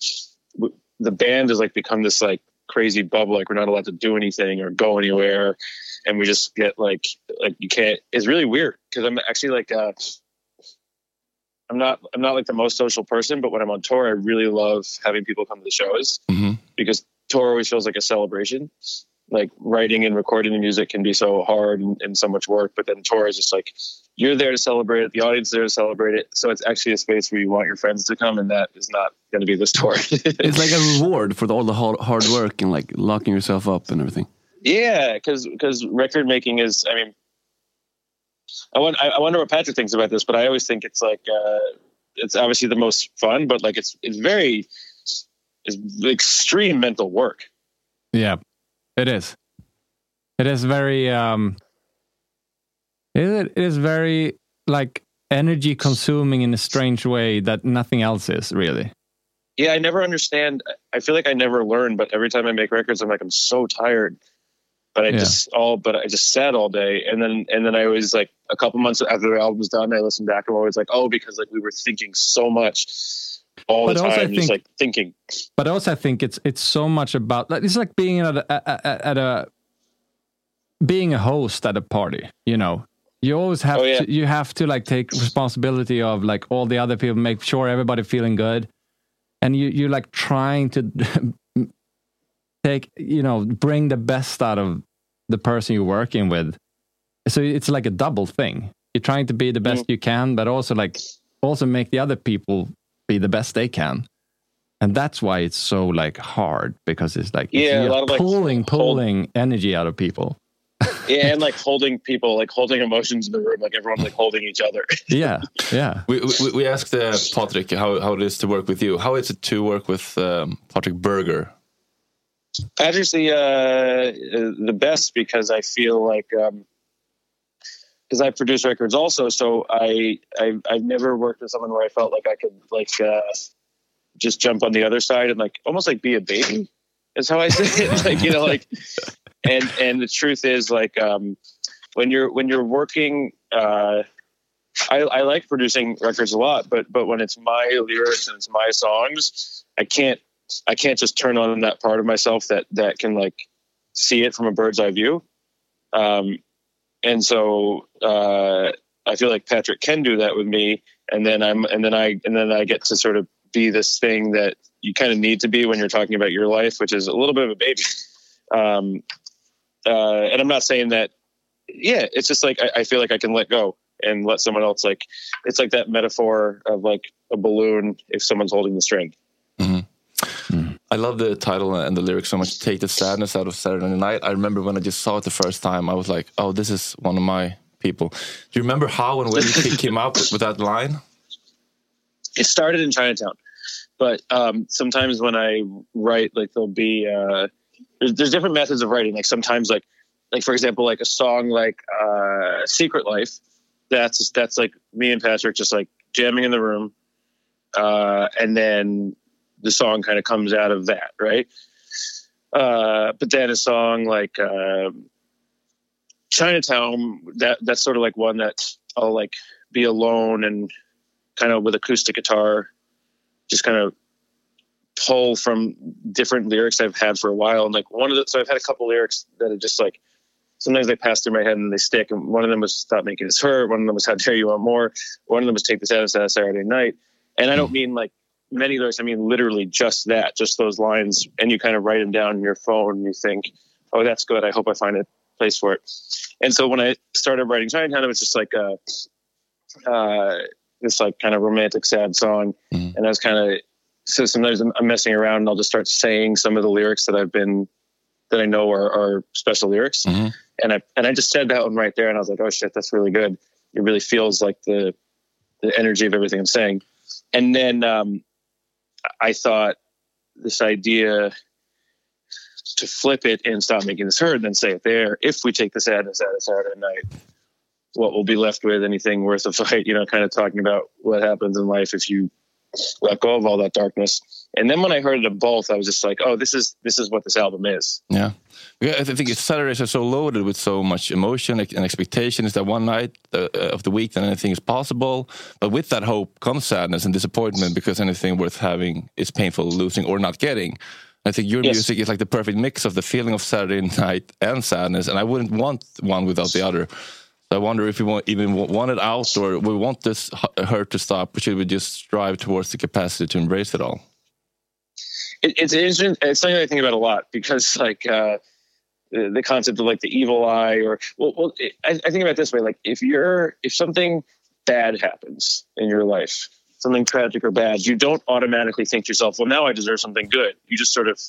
w- the band has like become this like crazy bubble, like we're not allowed to do anything or go anywhere, and we just get like like you can't. It's really weird because I'm actually like uh, I'm not I'm not like the most social person, but when I'm on tour, I really love having people come to the shows Mhm. because tour always feels like a celebration. Like writing and recording the music can be so hard and, and so much work, but then tour is just like you're there to celebrate it, the audience is there to celebrate it. So it's actually a space where you want your friends to come, and that is not going to be this *laughs* tour. It's like a *laughs* reward for all the hard, hard work and like locking yourself up and everything. Yeah, because record making is. I mean, I, want, I I wonder what Patrick thinks about this, but I always think it's like uh, it's obviously the most fun, but like it's it's very it's extreme mental work. Yeah, it is. It is very. Um, it, it is very like energy consuming in a strange way that nothing else is really. Yeah, I never understand. I feel like I never learn, but every time I make records, I'm like I'm so tired. But I Yeah. just all, but I just sat all day, and then and then I always like a couple months after the album's done, I listen back and I'm always like, oh, because like we were thinking so much all But the also I just think- like thinking. But also, I think it's it's so much about like it's like being at a, at a, at a being a host at a party. You know, you always have Oh, yeah. to you have to like take responsibility of like all the other people, make sure everybody feeling good, and you you like trying to *laughs* take you know bring the best out of the person you're working with. So it's like a double thing. You're trying to be the best mm-hmm. you can, but also like also make the other people be the best they can and that's why it's so like hard because it's like Yeah, a you're lot of, like, pulling hold- pulling energy out of people *laughs* yeah, and like holding people, like holding emotions in the room, like everyone's like holding each other. *laughs* yeah yeah We, we, we asked uh, Patrick how, how it is to work with you. How is it to work with um, Patrick Berger? Patrick's the uh, the best because I feel like because I produce records also, so I, I I've never worked with someone where I felt like I could like uh, just jump on the other side and like almost like be a baby is how I say it. *laughs* like you know like and and the truth is like um, when you're when you're working. Uh, I, I like producing records a lot, but but when it's my lyrics and it's my songs, I can't I can't just turn on that part of myself that that can like see it from a bird's eye view. Um, and so uh, I feel like Patrik can do that with me, and then I'm and then I and then I get to sort of be this thing that you kind of need to be when you're talking about your life, which is a little bit of a baby. *laughs* Um, uh, and I'm not saying that. Yeah, it's just like I, I feel like I can let go and let someone else like it's like that metaphor of like a balloon if someone's holding the string. I love the title and the lyrics so much. Take the sadness out of Saturday Night. I remember when I just saw it the first time, I was like, "Oh, this is one of my people." Do you remember how and when you came up with that line? It started in Chinatown, but um, sometimes when I write, like there'll be uh, there's, there's different methods of writing. Like sometimes, like like for example, like a song like uh, "Secret Life." That's that's like me and Patrik just like jamming in the room, uh, and then the song kind of comes out of that, right? Uh, but then a song like um Chinatown, that that's sort of like one that I'll like be alone and kind of with acoustic guitar, just kind of pull from different lyrics I've had for a while. And like one of the, so I've had a couple lyrics that are just like, sometimes they pass through my head and they stick. And one of them was stop making this hurt. One of them was how dare you want more. One of them was take this out of Saturday night. And I don't mean like many lyrics. I mean literally just that, just those lines. And you kind of write them down in your phone and you think, oh, that's good. I hope I find a place for it. And so when I started writing Chinatown, it was just like a, uh, this like kind of romantic, sad song. And I was kind of, so sometimes I'm I'm messing around and I'll just start saying some of the lyrics that I've been, that I know are, are special lyrics. And I, and I just said that one right there. And I was like, oh shit, that's really good. It really feels like the, the energy of everything I'm saying. And then, um, I thought this idea to flip it and stop making this and then say it there. If we take the sadness out of Saturday night, what will be left with anything worth a fight? You know, kind of talking about what happens in life if you let go of all that darkness. And then when I heard it of both, I was just like, oh, this is this is what this album is. Yeah. Yeah, I think it's Saturdays are so loaded with so much emotion and expectation. Is that one night uh, of the week that anything is possible? But with that hope comes sadness and disappointment because anything worth having is painful losing or not getting. I think your Yes. music is like the perfect mix of the feeling of Saturday *laughs* night and sadness, and I wouldn't want one without the other. I wonder if we want, even want it out or we want this hurt to stop, should we just strive towards the capacity to embrace it all? it, it's interesting. It's something I think about a lot because like uh, the, the concept of like the evil eye, or well, well it, I, I think about it this way: like if you're if something bad happens in your life, something tragic or bad, you don't automatically think to yourself, "Well, now I deserve something good." You just sort of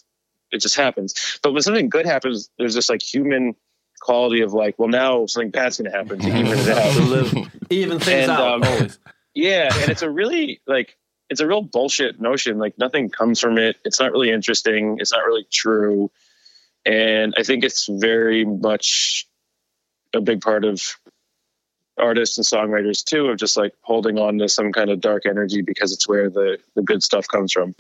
it just happens. But when something good happens, there's this like human quality of like, "Well, now something bad's going to happen to even it out." *laughs* Even things And, out. um. Yeah, and it's a really like it's a real bullshit notion. Like nothing comes from it. It's not really interesting. It's not really true. And I think it's very much a big part of artists and songwriters too of just like holding on to some kind of dark energy because it's where the the good stuff comes from.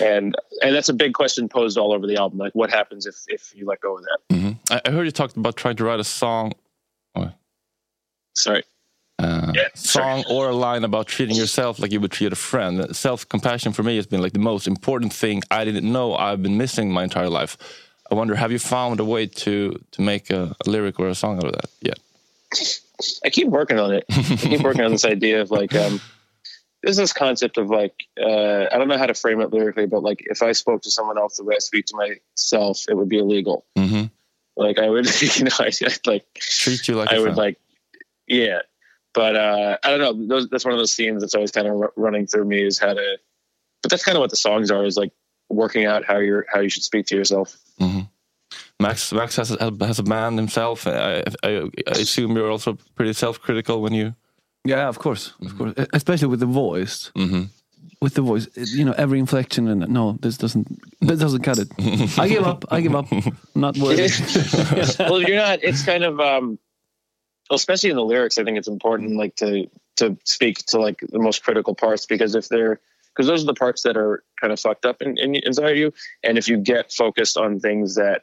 And and that's a big question posed all over the album. Like what happens if if you let go of that? hmm I, I heard you talked about trying to write a song. Sorry. uh, song or a line about treating yourself like you would treat a friend. Self compassion for me has been like the most important thing I didn't know I've been missing my entire life. I wonder, have you found a way to to make a, a lyric or a song out of that yet? I keep working on it. I keep working on this idea of like um there's this concept of like uh I don't know how to frame it lyrically, but like if I spoke to someone else the way I speak to myself, it would be illegal. Mm-hmm. Like I would *laughs* you know, I I'd like Treat you like I would friend. like yeah. But uh I don't know, those that's one of those themes that's always kind of r- running through me is how to but that's kind of what the songs are is like working out how you're how you should speak to yourself. Mhm. Max Max has a, has a band himself. I, I, I assume you're also pretty self critical when you. Yeah, of course, of course, E- especially with the voice. Mm-hmm. with the voice, you know, every inflection and no, this doesn't, this doesn't cut it. I give up. I give up. *laughs* Not worthy. *laughs* well, you're not. It's kind of, um, well, especially in the lyrics. I think it's important, like to to speak to like the most critical parts because if they're because those are the parts that are kind of fucked up in, in, inside you, and if you get focused on things that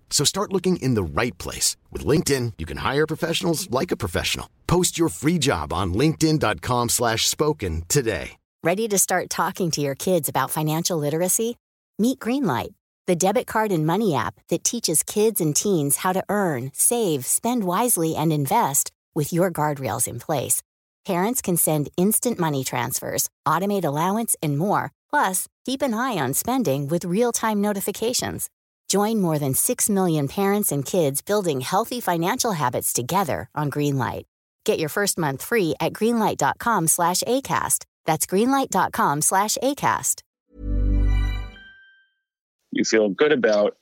So start looking in the right place. With LinkedIn, you can hire professionals like a professional. Post your free job on linkedin.com slash spoken today. Ready to start talking to your kids about financial literacy? Meet Greenlight, the debit card and money app that teaches kids and teens how to earn, save, spend wisely, and invest with your guardrails in place. Parents can send instant money transfers, automate allowance, and more. Plus, keep an eye on spending with real time notifications. Join more than 6 million parents and kids building healthy financial habits together on Greenlight. Get your first month free at greenlight.com slash ACAST. That's greenlight.com slash ACAST. you feel good about,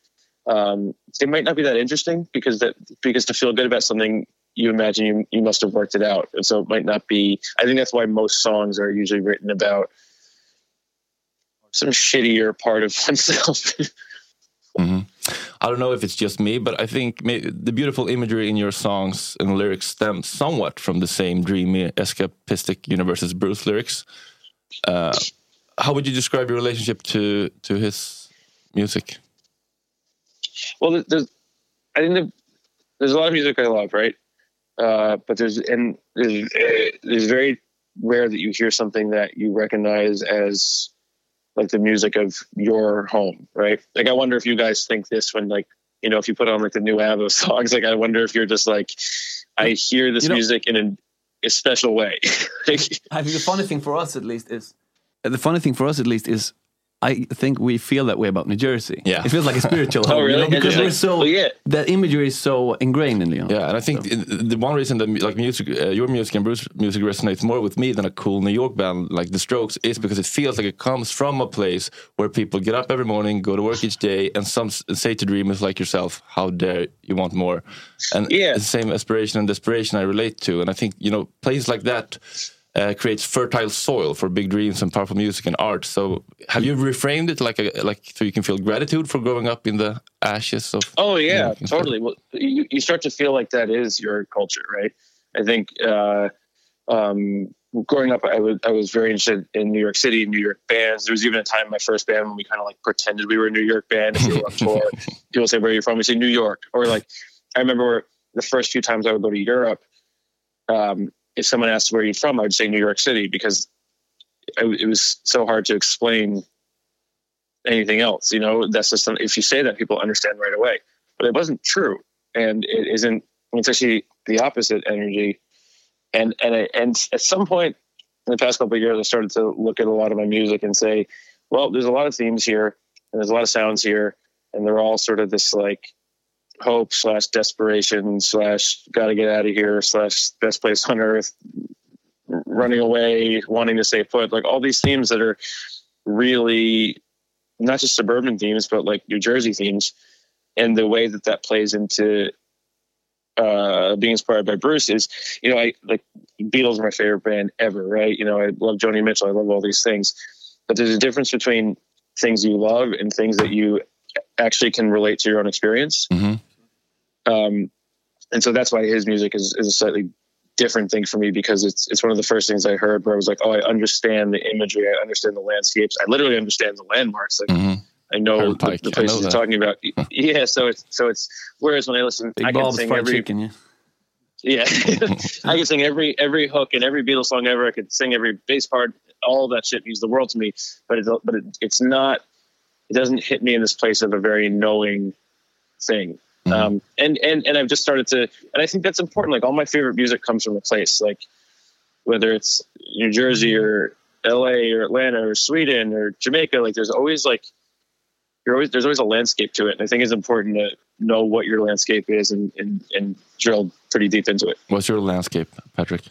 um, they might not be that interesting because that because to feel good about something, you imagine you you must have worked it out, and so it might not be. I think that's why most songs are usually written about some shittier part of *laughs* oneself. Hmm I don't know if it's just me, but I think the beautiful imagery in your songs and lyrics stems somewhat from the same dreamy, escapistic universe as Bruce lyrics. Uh, how would you describe your relationship to to his music? well, there's, I think there's a lot of music I love, right? Uh, but there's and there's, there's very rare that you hear something that you recognize as like the music of your home, right? Like I wonder if you guys think this when like you know if you put on like the new ABBA *laughs* songs, like I wonder if you're just like I hear this You know- music in a, a special way. *laughs* I think the funny thing for us, at least, is the funny thing for us, at least, is I think we feel that way about New Jersey. Yeah. it feels like a spiritual *laughs* Oh, home, you know, because Yeah. we're so Well, yeah. that imagery is so ingrained in you. Yeah, and I think the- the one reason that like music, uh, your music and Bruce music resonates more with me than a cool New York band like The Strokes is because it feels like it comes from a place where people get up every morning, go to work each day, and some say to dreamers like yourself, "How dare you want more?" And Yeah. the same aspiration and desperation I relate to, and I think you know places like that. Uh, creates fertile soil for big dreams and powerful music and art. So, have you reframed it like a like so you can feel gratitude for growing up in the ashes of? Oh yeah, and stuff? totally. Well, you, you start to feel like that is your culture, right? I think uh, um, growing up, I was I was very interested in New York City, New York bands. There was even a time in my first band when we kind of like pretended we were a New York band. If we were on *laughs* tour, people say where are you from? We say New York, or like I remember the first few times I would go to Europe. Um, if someone asked where you're you from, I would say New York City because it, it was so hard to explain anything else. You know, that's just if you say that, people understand right away. But it wasn't true, and it isn't. It's actually the opposite energy. And and I, and at some point in the past couple of years, I started to look at a lot of my music and say, well, there's a lot of themes here, and there's a lot of sounds here, and they're all sort of this like hope slash desperation slash got to get out of here slash best place on earth running away wanting to stay put. Like all these themes that are really not just suburban themes but like new jersey themes and the way that that plays into uh being inspired by bruce is you know i like beatles are my favorite band ever right? You know i love joni mitchell i love all these things. But there's a difference between things you love and things that you actually can relate to your own experience um, and so that's why his music is, is a slightly different thing for me because it's it's one of the first things I heard where I was like, oh, I understand the imagery, I understand the landscapes, I literally understand the landmarks. Like I know the, the places know you're talking about. *laughs* yeah, so it's so it's whereas when I listen, Big I can sing every chicken. Yeah. *laughs* yeah, I can sing every every hook and every Beatles song ever. I could sing every bass part. All that shit means the world to me. But it's but it, it's not. It doesn't hit me in this place of a very knowing thing. Um, and and and I've just started to, and I think that's important. Like all my favorite music comes from a place, like whether it's New Jersey or L.A. or Atlanta or Sweden or Jamaica. Like there's always like you're always there's always a landscape to it. And I think it's important to know what your landscape is and and, and drill pretty deep into it. What's your landscape, Patrik?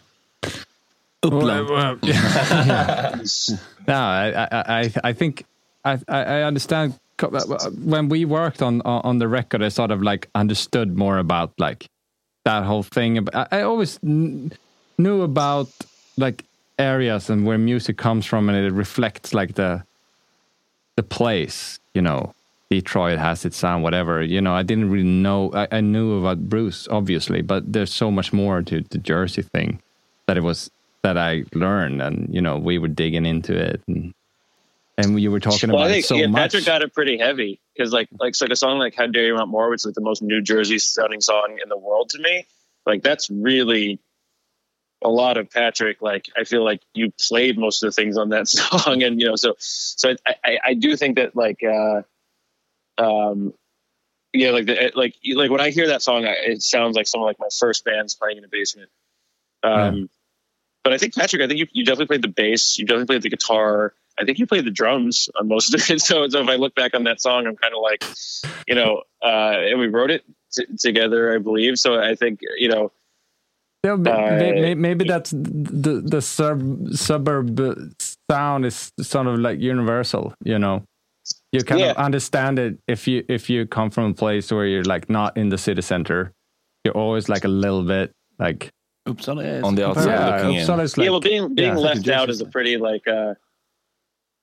Well, well, yeah. *laughs* *laughs* no, I, I, I, I think I, I I understand. Co- uh, uh, When we worked on on the record, I sort of like understood more about like that whole thing. I always knew about like areas and where music comes from, and it reflects like the the place. You know, Detroit has its sound, whatever. You know, I didn't really know. I, I knew about Bruce, obviously, but there's so much more to the Jersey thing that it was that I learned, and you know, we were digging into it, and and you were talking well, about I think it so yeah, much. Patrik got it pretty heavy because like like so like a song like "How Dare You Want More," which is like the most New Jersey sounding song in the world to me. Like that's really a lot of Patrik. Like I feel like you played most of the things on that *laughs* song, and you know, so so I I, I do think that like uh um yeah like the like like when I hear that song, I, it sounds like some of like my first bands playing in a basement. Um, but I think Patrik, I think you, you definitely played the bass. You definitely played the guitar. I think you played the drums on most of it. *laughs* So, so if I look back on that song, I'm kind of like, you know, uh, and we wrote it t- together, I believe. So I think, you know, Yeah, Uh, may- may- maybe that's the the sub suburb sound is sort of like universal. You know, you kind of understand it if you if you come from a place where you're like not in the city center. You're always like a little bit like Uppsala is On the outside yeah, looking in. Uppsala is like yeah, well, being being yeah, left out is a pretty like. Uh,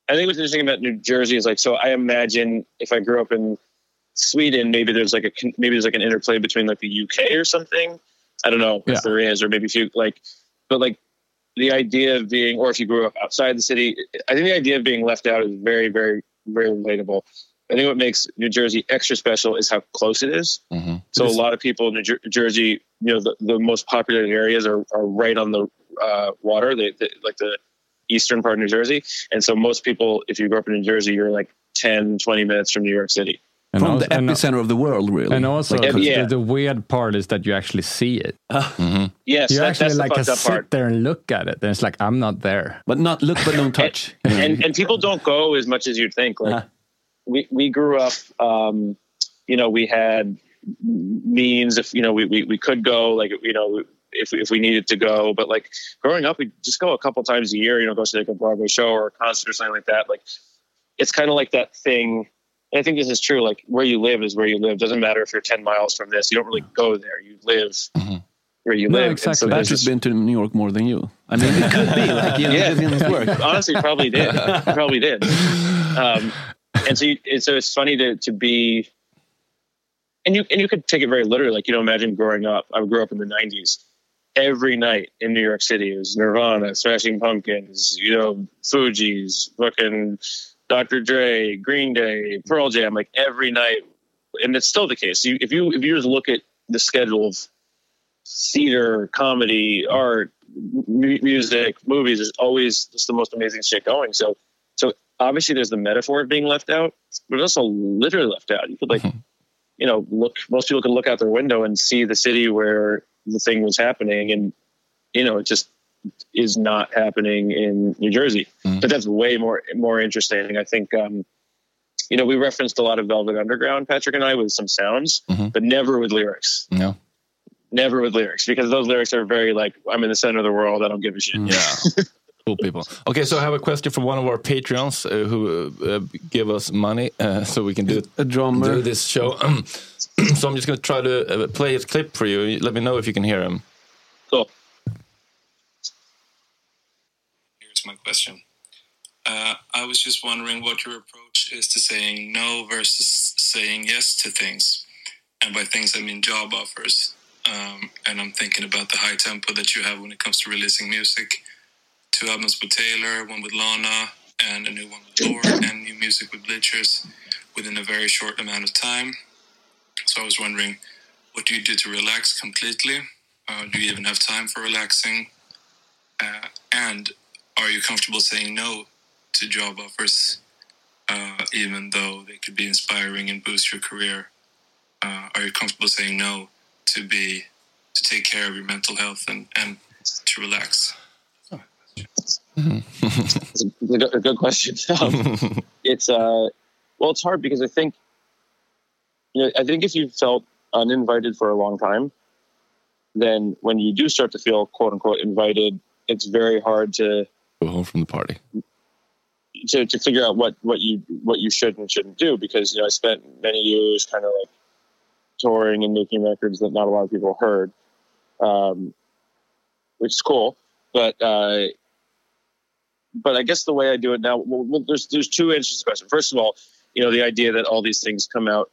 I think what's interesting about New Jersey is like so. I imagine if I grew up in Sweden, maybe there's like a maybe there's like an interplay between like the UK or something. I don't know Yeah. if there is, or maybe if you like, but like the idea of being, or if you grew up outside the city, I think the idea of being left out is very, very, very relatable. I think what makes New Jersey extra special is how close it is. Mm-hmm. So a lot of people in New Jer- Jersey, you know, the, the most populated areas are, are right on the uh, water, they, they, like the eastern part of New Jersey. And so most people, if you grew up in New Jersey, you're like 10, 20 minutes from New York City. and from also, the and, epicenter of the world, really. and also Like, the, yeah. the weird part is that you actually see it. *laughs* Yes, You that, actually that's like fucked can sit part. there and look at it. And it's like I'm not there. but not look, but don't *laughs* touch. You know? and and people don't go as much as you'd think. Like Uh-huh. we we grew up, um, you know, we had means if you know we we, we could go like you know if if we needed to go, but like growing up, we just go a couple times a year. You know, go to like a Broadway show or a concert or something like that. Like it's kind of like that thing. And I think this is true. Like where you live is where you live. Doesn't matter if you're ten miles from this. You don't really go there. You live where you No, live. And exactly. there's Patrik's been to New York more than you. I mean, it could be like you know, Yeah. it work. *laughs* honestly probably did probably did um, and so you, and so it's funny to to be and you and you could take it very literally like you know imagine growing up i grew up in the 90s every night in new york city it was nirvana smashing pumpkins you know Fugees fucking dr dre green day pearl jam like every night and it's still the case you, if you if you just look at the schedule of theater comedy art mu- music, movies is always just the most amazing shit going. So, so obviously there's the metaphor of being left out, but also literally left out. You could like, *laughs* you know, look. Most people can look out their window and see the city where the thing was happening, and you know, it just is not happening in New Jersey. But that's way more more interesting. I think. um you know, we referenced a lot of Velvet Underground, Patrik and I, with some sounds, but never with lyrics. No. Never with lyrics because those lyrics are very like, I'm in the center of the world. I don't give a shit. Yeah. *laughs* cool people. Okay, so I have a question from one of our Patreons uh, who uh, give us money uh, so we can do, A drummer. do this show. *clears throat* so I'm just going to try to uh, play his clip for you. Let me know if you can hear him. Cool. Here's my question. Uh, I was just wondering what your approach is to saying no versus saying yes to things. And by things, I mean job offers. Um, and I'm thinking about the high tempo that you have when it comes to releasing music. Two albums with Taylor, one with Lana, and a new one with Lorde, and new music with Bleachers. within a very short amount of time. So I was wondering, what do you do to relax completely? Uh, do you even have time for relaxing? Uh, and are you comfortable saying no to job offers, uh, even though they could be inspiring and boost your career? Uh, are you comfortable saying no to be to take care of your mental health and, and to relax? It's a, it's a good- a good question. *laughs* Um, *laughs* it's uh, well, it's hard because I think, you know, I think if you felt uninvited for a long time, then when you do start to feel quote unquote invited, it's very hard to Go home from the party. to, to figure out what, what you what you should and shouldn't do because you know I spent many years kind of like touring and making records that not a lot of people heard, um, which is cool. But uh, but I guess the way I do it now, well, well, there's there's two answers to the question. First of all, you know the idea that all these things come out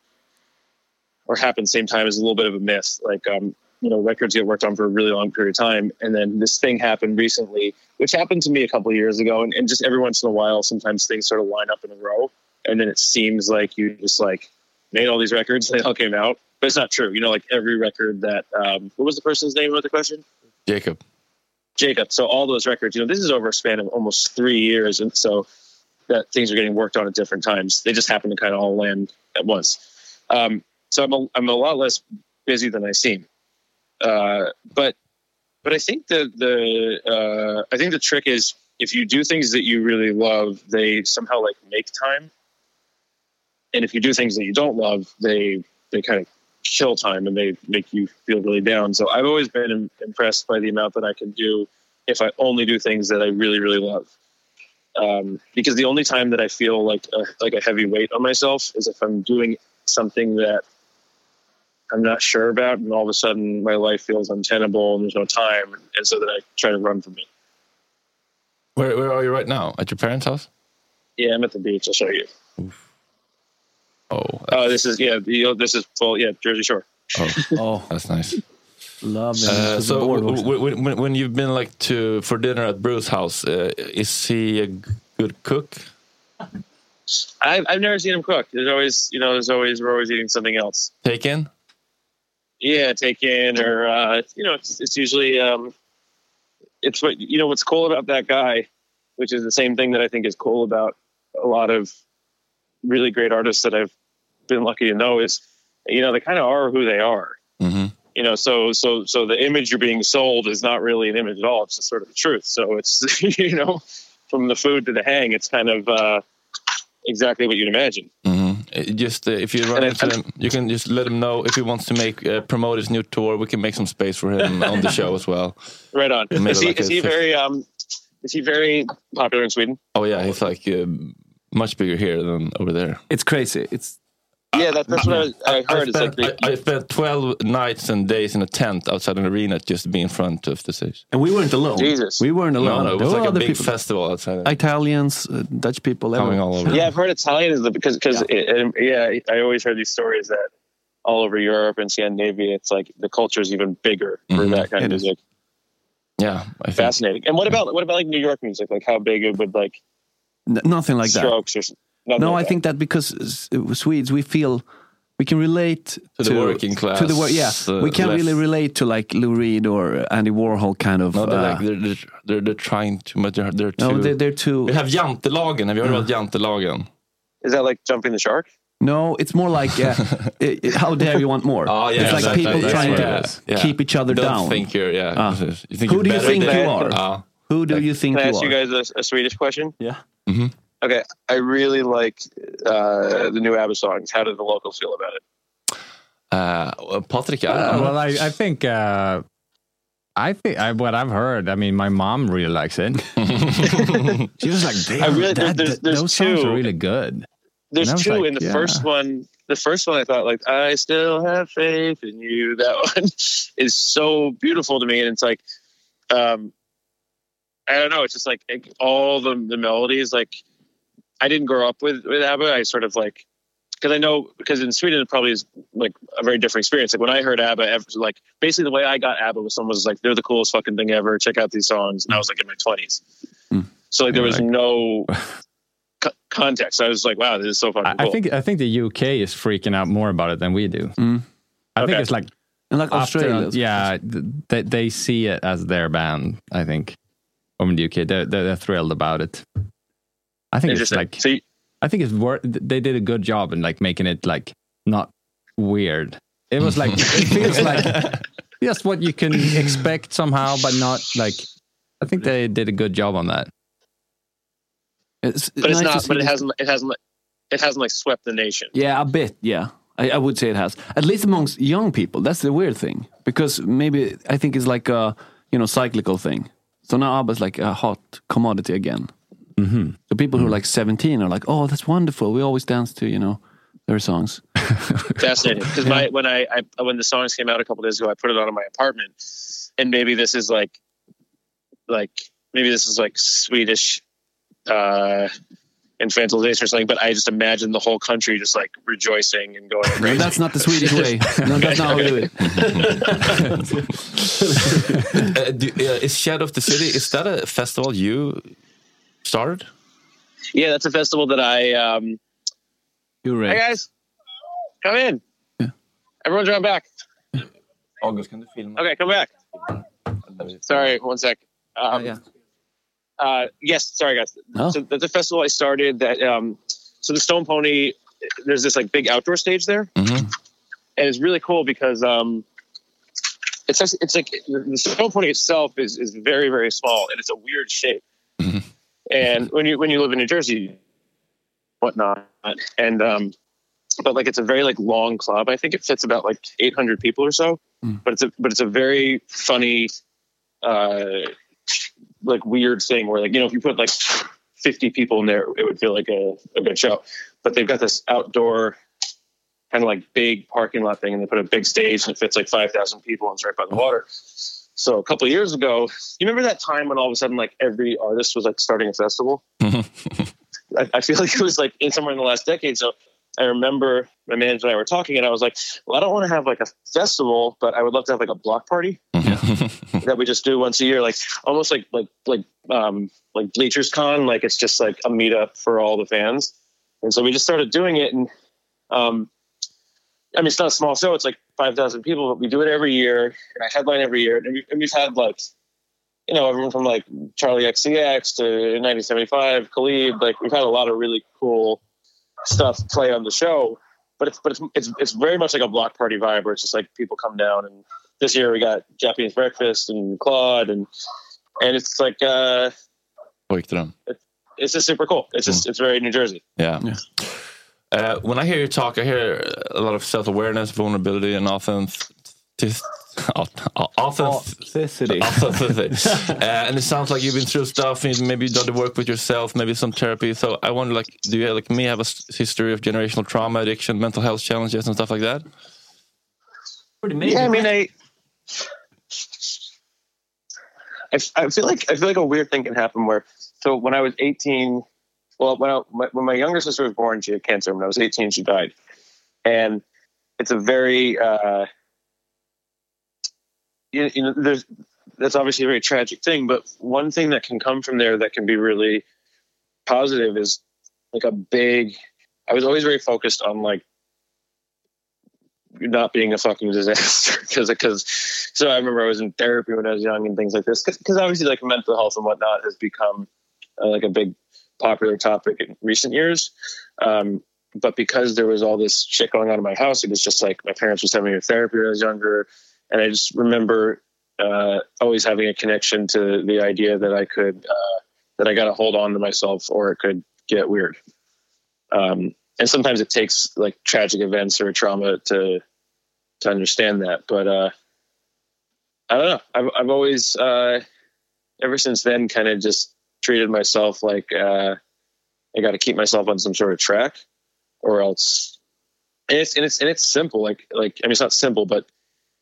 or happen same time is a little bit of a myth. Like um, you know, records get worked on for a really long period of time, and then this thing happened recently, which happened to me a couple years ago, and, and just every once in a while, sometimes things sort of line up in a row, and then it seems like you just like made all these records, they all came out, but it's not true. You know, like every record that um, what was the person's name with the question? Jacob. Jacob. So all those records, you know, this is over a span of almost three years, and so that things are getting worked on at different times. They just happen to kind of all land at once. Um, so I'm a, I'm a lot less busy than I seem. Uh, but but I think the the uh, I think the trick is if you do things that you really love, they somehow like make time. And if you do things that you don't love, they they kind of kill time and they make you feel really down. So I've always been im- impressed by the amount that I can do if I only do things that I really really love. Um, because the only time that I feel like a, like a heavy weight on myself is if I'm doing something that I'm not sure about, and all of a sudden my life feels untenable and there's no time, and so then I try to run from it. Where, where are you right now? At your parents' house? Yeah, I'm at the beach. I'll show you. Oh, Oh, this is yeah. You know, this is full. Yeah, Jersey Shore. oh, *laughs* Oh, that's nice. love it. Uh, so bored w- w- when, when you've been like to for dinner at Bruce's house, uh, is he a g- good cook? I've I've never seen him cook. There's always you know there's always we're always eating something else. Take in? Yeah, take in or uh, you know it's it's usually um, it's what you know what's cool about that guy, which is the same thing that I think is cool about a lot of really great artists that I've been lucky to know is you know they kind of are who they are. Mm-hmm. you know so so so the image you're being sold is not really an image at all it's just sort of the truth so it's *laughs* you know from the food to the hang it's kind of uh exactly what you'd imagine Mm-hmm. Just uh, if you run And into him, you can just let him know if he wants to make uh, promote his new tour. We can make some space for him on the show as well. *laughs* right on Maybe is he, like is he very um is he very popular in sweden Oh yeah, he's like uh, much bigger here than over there. It's crazy. It's yeah that, that's what I, I heard I it's like spent, they, I, I spent 12 nights and days in a tent outside an arena just to be in front of the stage. and we weren't alone. Jesus. We weren't alone. no, it was were like a other big people, festival outside. Italians, uh, Dutch people, Coming everyone. all over. yeah i've heard italian is the because because yeah i always heard these stories that all over europe and scandinavia it's like the culture is even bigger for Mhm. that kind of It is. music Yeah, I think. fascinating and what about what about like new york music like how big it would like N- nothing like that. strokes or s- nothing No, I that? think that because uh, Swedes, we feel we can relate To the working class, To the work, yeah, uh, we can't less- really relate to like Lou Reed or Andy Warhol kind of. No, they're uh, like they're, they're they're they're trying too much. They're, they're too. no, they're, they're too. we have jantelagen. Have you heard about jantelagen? is that like jumping the shark No, it's more like uh, i- i- how dare you want more? Oh, yeah, it's like that- people that- trying to what. Yeah. keep each other Don't down. think you're yeah. Ah. precis. You think Who you're do you think than- you are? Ah. Who do you think Can I you ask are? you guys a, a Swedish question? Yeah. Mhm. Okay, I really like uh, the new ABBA songs. How did the locals feel about it? Uh, Patrik, I Uh, don't know. well, I, I think uh, I think I, what I've heard. I mean, my mom really likes it. *laughs* she was like, I "Damn, really- that, there's- there's those songs are really good." There's And I was two like, in the yeah. first one. The first one I thought like I still have faith in you. *laughs* That one is so beautiful to me, and it's like, um, I don't know. It's just like it- all the the melodies. Like I didn't grow up with with ABBA. I sort of like because I know because in Sweden it probably is like a very different experience. Like when I heard ABBA, like basically the way I got ABBA was someone was like they're the coolest fucking thing ever. Check out these songs, and I was like in my twenties. Mm. So like there was Like- no *laughs* co- context. I was like, wow, this is so fucking I, cool. I think I think the UK is freaking out more about it than we do. I think it's like And like after- Australia. yeah, they they see it as their band. I think over in the UK, they're they're, they're thrilled about it. I think it's Interesting. like So you- I think it's wor- They did a good job in like making it like not weird. It was like *laughs* it feels like just what you can expect somehow, but not like. I think they did a good job on that. It's, but it's nice not. But it hasn't. It hasn't. It hasn't like swept the nation. Yeah, a bit. Yeah, I, I would say it has. At least amongst young people. That's the weird thing because maybe I think it's like a you know cyclical thing. So now ABBA is like a hot commodity again. Mm-hmm. So people who are like 17 are like, oh, that's wonderful. We always dance to you know their songs. *laughs* Fascinating. Because my when I, I when the songs came out a couple days ago, I put it on in my apartment, and maybe this is like, like maybe this is like Swedish uh infantilization or something. But I just imagine the whole country just like rejoicing and going No, that's not the Swedish *laughs* way. No, that's not how we do it. *laughs* uh, do, uh, is Shadow of the City, is that a festival you started? Yeah, that's a festival that I. um You're Hey guys, come in. Yeah. Everyone's around back. August, kan du filma? Okay, come back. Sorry, one sec. Um, yeah. uh, yes, sorry guys. Oh. So that's a festival I started. That um, so the Stone Pony, there's this like big outdoor stage there, Mhm. and it's really cool because um, it's just- it's like the Stone Pony itself is is very very small and it's a weird shape. And when you when you live in New Jersey, whatnot, and um, but like it's a very like long club. I think it fits about like 800 people or so. But it's a but it's a very funny, uh, like weird thing where like you know if you put like 50 people in there, it would feel like a, a good show. But they've got this outdoor kind of like big parking lot thing, and they put a big stage and it fits like 5,000 people and it's right by the water. So a couple of years ago, you remember that time when all of a sudden like every artist was like starting a festival? *laughs* I, I feel like it was like in somewhere in the last decade. So I remember my manager and I were talking, and I was like, "Well, I don't want to have like a festival, but I would love to have like a block party *laughs* that we just do once a year, like almost like like like um like Bleachers Con, like it's just like a meetup for all the fans." And so we just started doing it, and um, I mean, it's not a small show; it's like five thousand people, but we do it every year, and I headline every year, and, we, and we've had like you know, everyone from like Charli XCX to 1975, Khalid. Like we've had a lot of really cool stuff play on the show, but it's but it's it's it's very much like a block party vibe where it's just like people come down. And this year we got Japanese breakfast and Claude, and and it's like uh, Pojkdröm. it's just super cool. It's just it's very New Jersey. Yeah. Uh, when I hear you talk, I hear a lot of self awareness, vulnerability, and authenticity. Authenticity. Authenticity. *laughs* uh, and it sounds like you've been through stuff. and Maybe you've done the work with yourself. Maybe some therapy. So I wonder, like, do you like me have a history of generational trauma, addiction, mental health challenges, and stuff like that? Yeah, I mean, I, I, I feel like I feel like a weird thing can happen where. So when I was eighteen, well, when I, my, when my younger sister was born, she had cancer. When I was eighteen, she died, and it's a very, uh, you, you know, there's that's obviously a very tragic thing. But one thing that can come from there that can be really positive is like a big. I was always very focused on like not being a fucking *laughs* disaster because because so I remember I was in therapy when I was young and things like this because obviously like mental health and whatnot has become uh, like a big popular topic in recent years. Um, but because there was all this shit going on in my house, it was just like my parents were sending me to therapy when I was younger, and I just remember uh, always having a connection to the idea that I could uh, that I got to hold on to myself or it could get weird. Um, and sometimes it takes like tragic events or trauma to to understand that. But uh, I don't know. I've I've always uh, ever since then kind of just treated myself like uh, I got to keep myself on some sort of track, or else. And it's and it's and it's simple. Like like I mean, it's not simple, but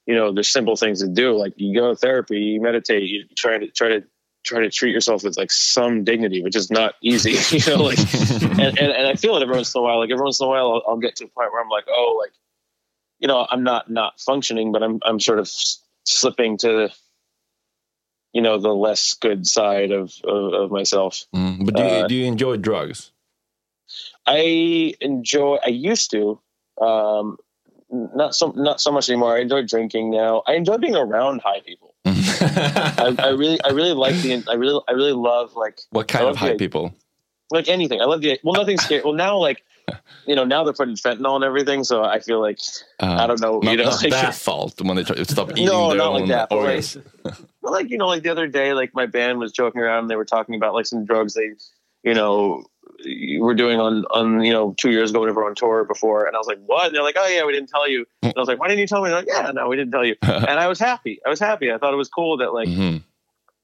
you know, there's simple things to do. Like you go to therapy, you meditate, you try to try to try to treat yourself with like some dignity, which is not easy. *laughs* You know, like *laughs* and, and, and I feel it every once in a while. Like every once in a while, I'll, I'll get to a point where I'm like, oh, like you know, I'm not not functioning, but I'm I'm sort of slipping to you know the less good side of of, of myself. Mm, but do you, Uh, do you enjoy drugs? I enjoy. I used to. Um, not so not so much anymore. I enjoy drinking now. I enjoy being around high people. *laughs* I, I really, I really like the. I really, I really love like. What kind of high the- people? Like anything. I love the. Well, nothing's scary. Well, now like, *laughs* you know, now they're putting fentanyl and everything, so I feel like I don't know. Uh, Not, you know, not like, that fault when they try to stop *laughs* eating no, their not own like that. But like, *laughs* but like you know, like the other day, like my band was joking around. and They were talking about like some drugs they, you know, were doing on on you know two years ago when we were on tour before, and I was like, what? And they're like, oh yeah, we didn't tell you. And I was like, why didn't you tell me? They're like, yeah, no, we didn't tell you. and I was happy. I was happy. I thought it was cool that like Mhm.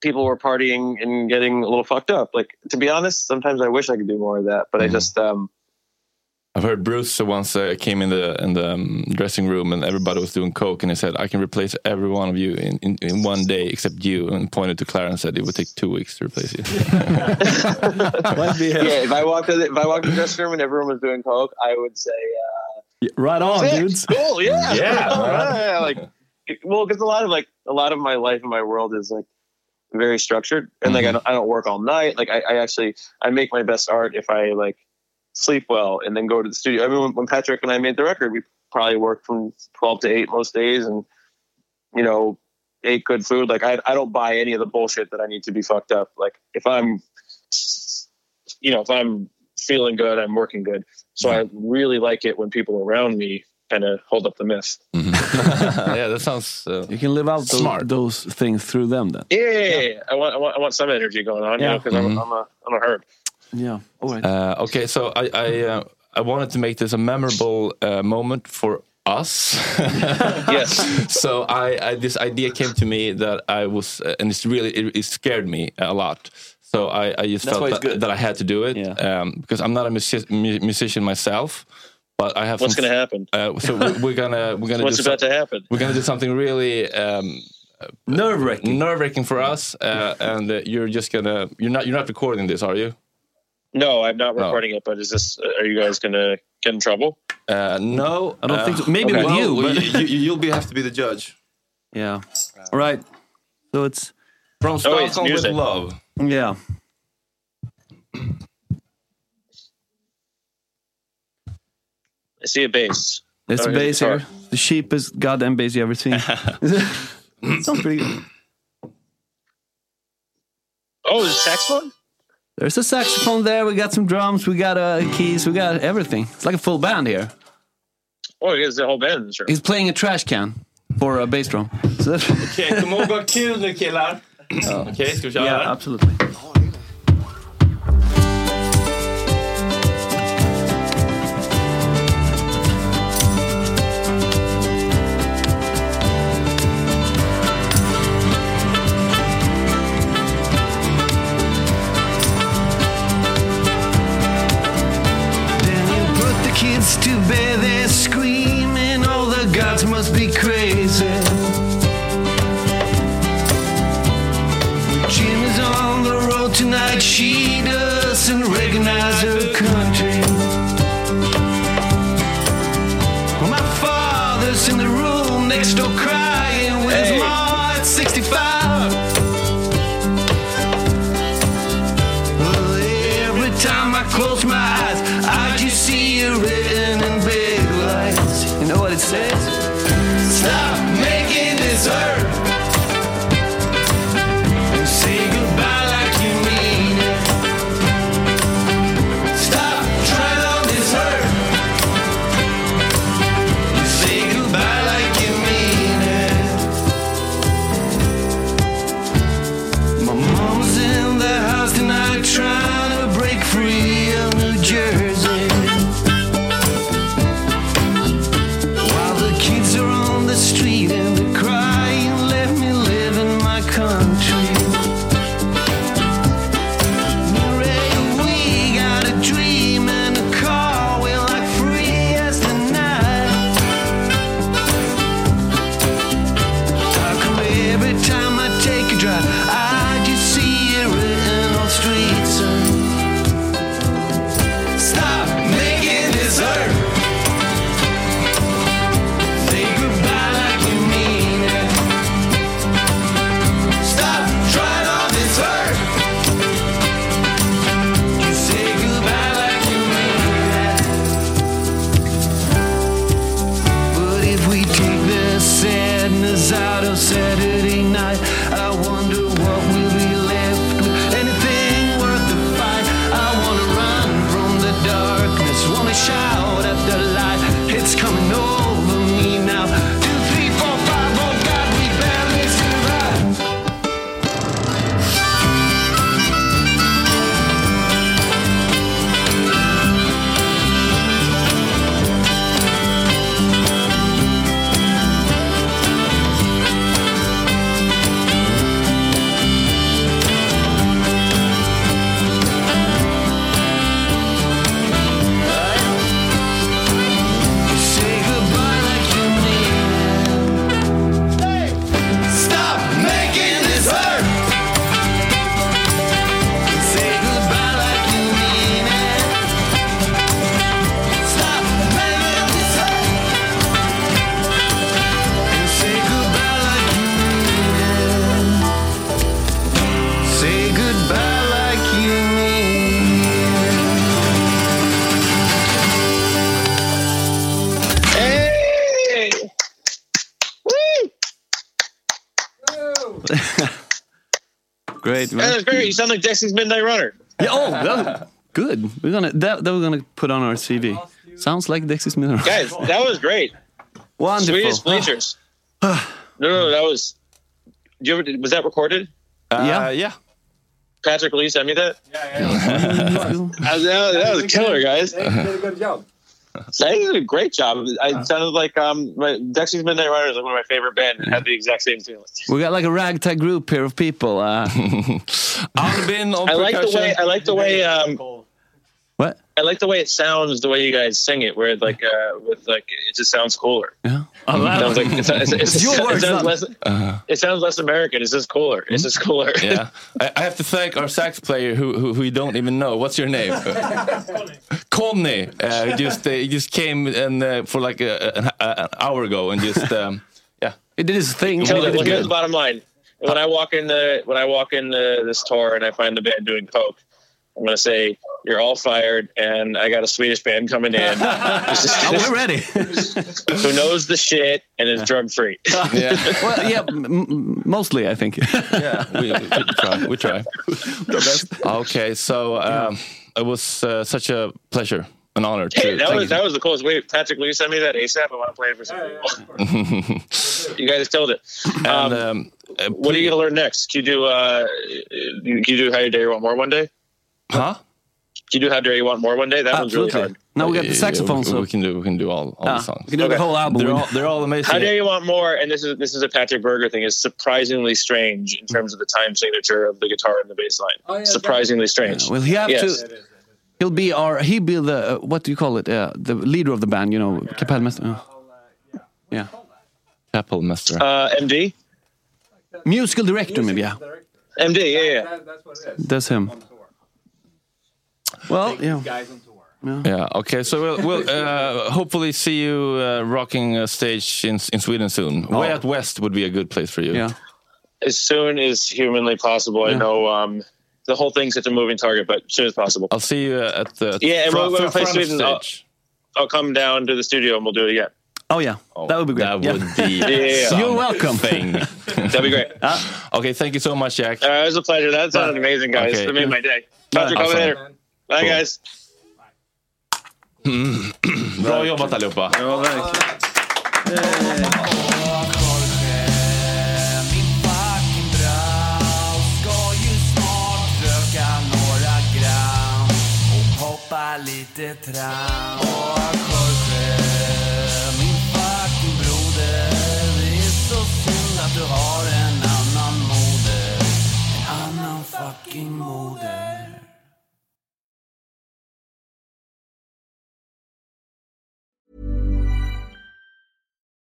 people were partying and getting a little fucked up. Like to be honest, sometimes I wish I could do more of that, but I just um I've heard Bruce once uh, came in the in the um, dressing room and everybody was doing coke, and he said, "I can replace every one of you in, in, in one day except you," and pointed to Clara and said, "It would take two weeks to replace you." *laughs* yeah. If I walked in the, if I walked in the dressing room and everyone was doing coke, I would say. Uh, Right on, Sick, dudes. Cool, yeah, *laughs* Yeah, *laughs* man. Yeah, like, well, because a lot of like a lot of my life and my world is like very structured, and like I don't, I don't work all night. Like I, I actually I make my best art if I like sleep well and then go to the studio. I mean, when, when Patrik and I made the record, we probably worked from twelve to eight most days, and you know, ate good food. Like I, I don't buy any of the bullshit that I need to be fucked up. Like if I'm, you know, if I'm feeling good, I'm working good. So I really like it when people around me kind of hold up the myth. *laughs* yeah, that sounds. Uh, You can live out those, Smart. those things through them then. Yeah, yeah, yeah, yeah. I want, I want, I want some energy going on, you Yeah. know, because I'm, I'm a, I'm a herb. Yeah. All right. Uh, okay, so I I, uh, I wanted to make this a memorable uh, moment for us. *laughs* yes. So I, I this idea came to me that I was, uh, and it's really it, it scared me a lot. So I, I just That's felt it's that, good. that I had to do it um, because I'm not a music, mu- musician myself. But I have What's going to happen? Uh, so we- we're gonna *laughs* we're gonna What's do about to happen? We're gonna do something really um, nerve wracking. Nerve wracking for us, uh, and uh, you're just gonna you're not you're not recording this, are you? No, I'm not No. recording it, but is this, are you guys going to get in trouble? Uh, no, I don't think so. Maybe with you, Well, but- you, you, you'll be have to be the judge. Yeah. All right. So it's from Oh, wait, it's with love. yeah. I see a bass. There's Oh, a here's bass the here. guitar. The cheapest goddamn bass you ever seen. *laughs* *laughs* Sounds pretty good. Oh, is it saxophone? There's a saxophone there. We got some drums. We got uh, keys. We got everything. It's like a full band here. Oh, it is the whole band. Sure. He's playing a trash can for a bass drum. *laughs* So Okej, kom ihåg att ha kul nu killar. Okej, ska vi köra? yeah, absolutely. You sound like Dexy's Midnight Runner. Yeah, oh, that, good. We're gonna that, that we're gonna put on our CV. Sounds like Dexys Mineral. Guys, that was great. Wonderful. Sweetest bleachers. no, *sighs* no, no, that was. Did you ever? Was that recorded? Uh, yeah, uh, yeah. Patrik, will you send me that? Yeah, yeah. that, *laughs* that was a killer, guys. did a good job. *laughs* They did a great job. I sounded like um, my, Dexy's Midnight Runner is like one of my favorite bands. It had the exact same feeling. We got like a ragtag group here of people. Uh, *laughs* Albin on I like the way. I like the way. Um, what? I like the way it sounds. The way you guys sing it, where like uh, with like it just sounds cooler. Yeah. It sounds like it's, it's, it's, It's it sounds not- less. Uh-huh. It sounds less American. It's just cooler. It's just cooler. yeah, I, I have to thank our sax player who who, who we don't even know. What's your name? *laughs* Connie. Uh, he just uh, he just came and uh, for like a, a, a- an hour ago and just um, yeah, he did his thing. Tell me, well, here's the bottom line. When I walk in the when I walk in the, this tour and I find the band doing coke, I'm gonna say you're all fired, and I got a Swedish band coming in. *laughs* Oh, we're ready. *laughs* who knows the shit and is drug free. *laughs* yeah, well, yeah, m- m- mostly I think. yeah. We, we, we try. We try. Okay, so um, it was uh, such a pleasure, an honor to. Hey, that thank was that was the coolest. Wait, Patrik, will you send me that ASAP? I want to play it for some people. you guys killed it. and, Um, um, uh, what are you gonna learn next? Can you do uh, can you do how you dare you want more one day? Huh? Can you do how dare you want more one day? That one's really hard. Now we got Yeah, the yeah, saxophone. we, so we can do we can do all, all Ah, the songs. we can do the whole album. They're all, they're all amazing. How dare you want more? And this is this is a Patrik Berger thing. Is surprisingly strange in terms of the time signature of the guitar and the bass line. surprisingly strange. Well, he have Yes. to. He'll be our. He'll be the. Uh, what do you call it? Uh, the leader of the band. You know, Kapellmeister. Uh, yeah. Kapellmeister. Uh, MD. Musical director, maybe. Yeah. MD. Yeah, yeah. That's what it is. That's him. Well, yeah. Yeah. Okay. So we'll, we'll *laughs* uh, hopefully see you uh, rocking a stage in in Sweden soon. Way Out West would be a good place for you. Yeah. As soon as humanly possible. I know um, the whole thing's such a moving target, but as soon as possible. I'll see you uh, at the Yeah, and front, when we play front of Sweden, I'll. I'll come down to the studio and we'll do it again. Oh yeah, that would be great. That Yeah. would be *laughs* Yeah. You're welcome. Thing. *laughs* That'd be great. okay. Thank you so much, Jack. Uh, it was a pleasure. That sounded amazing, guys. Okay. That made my day. Patrik, Awesome. come later. Bye, Cool. guys. *clears throat* Bra jobbat allihopa. Hoppa lite tram Och Jorge, min fucking broder. Det är så synd att du har en annan moder. En annan fucking moder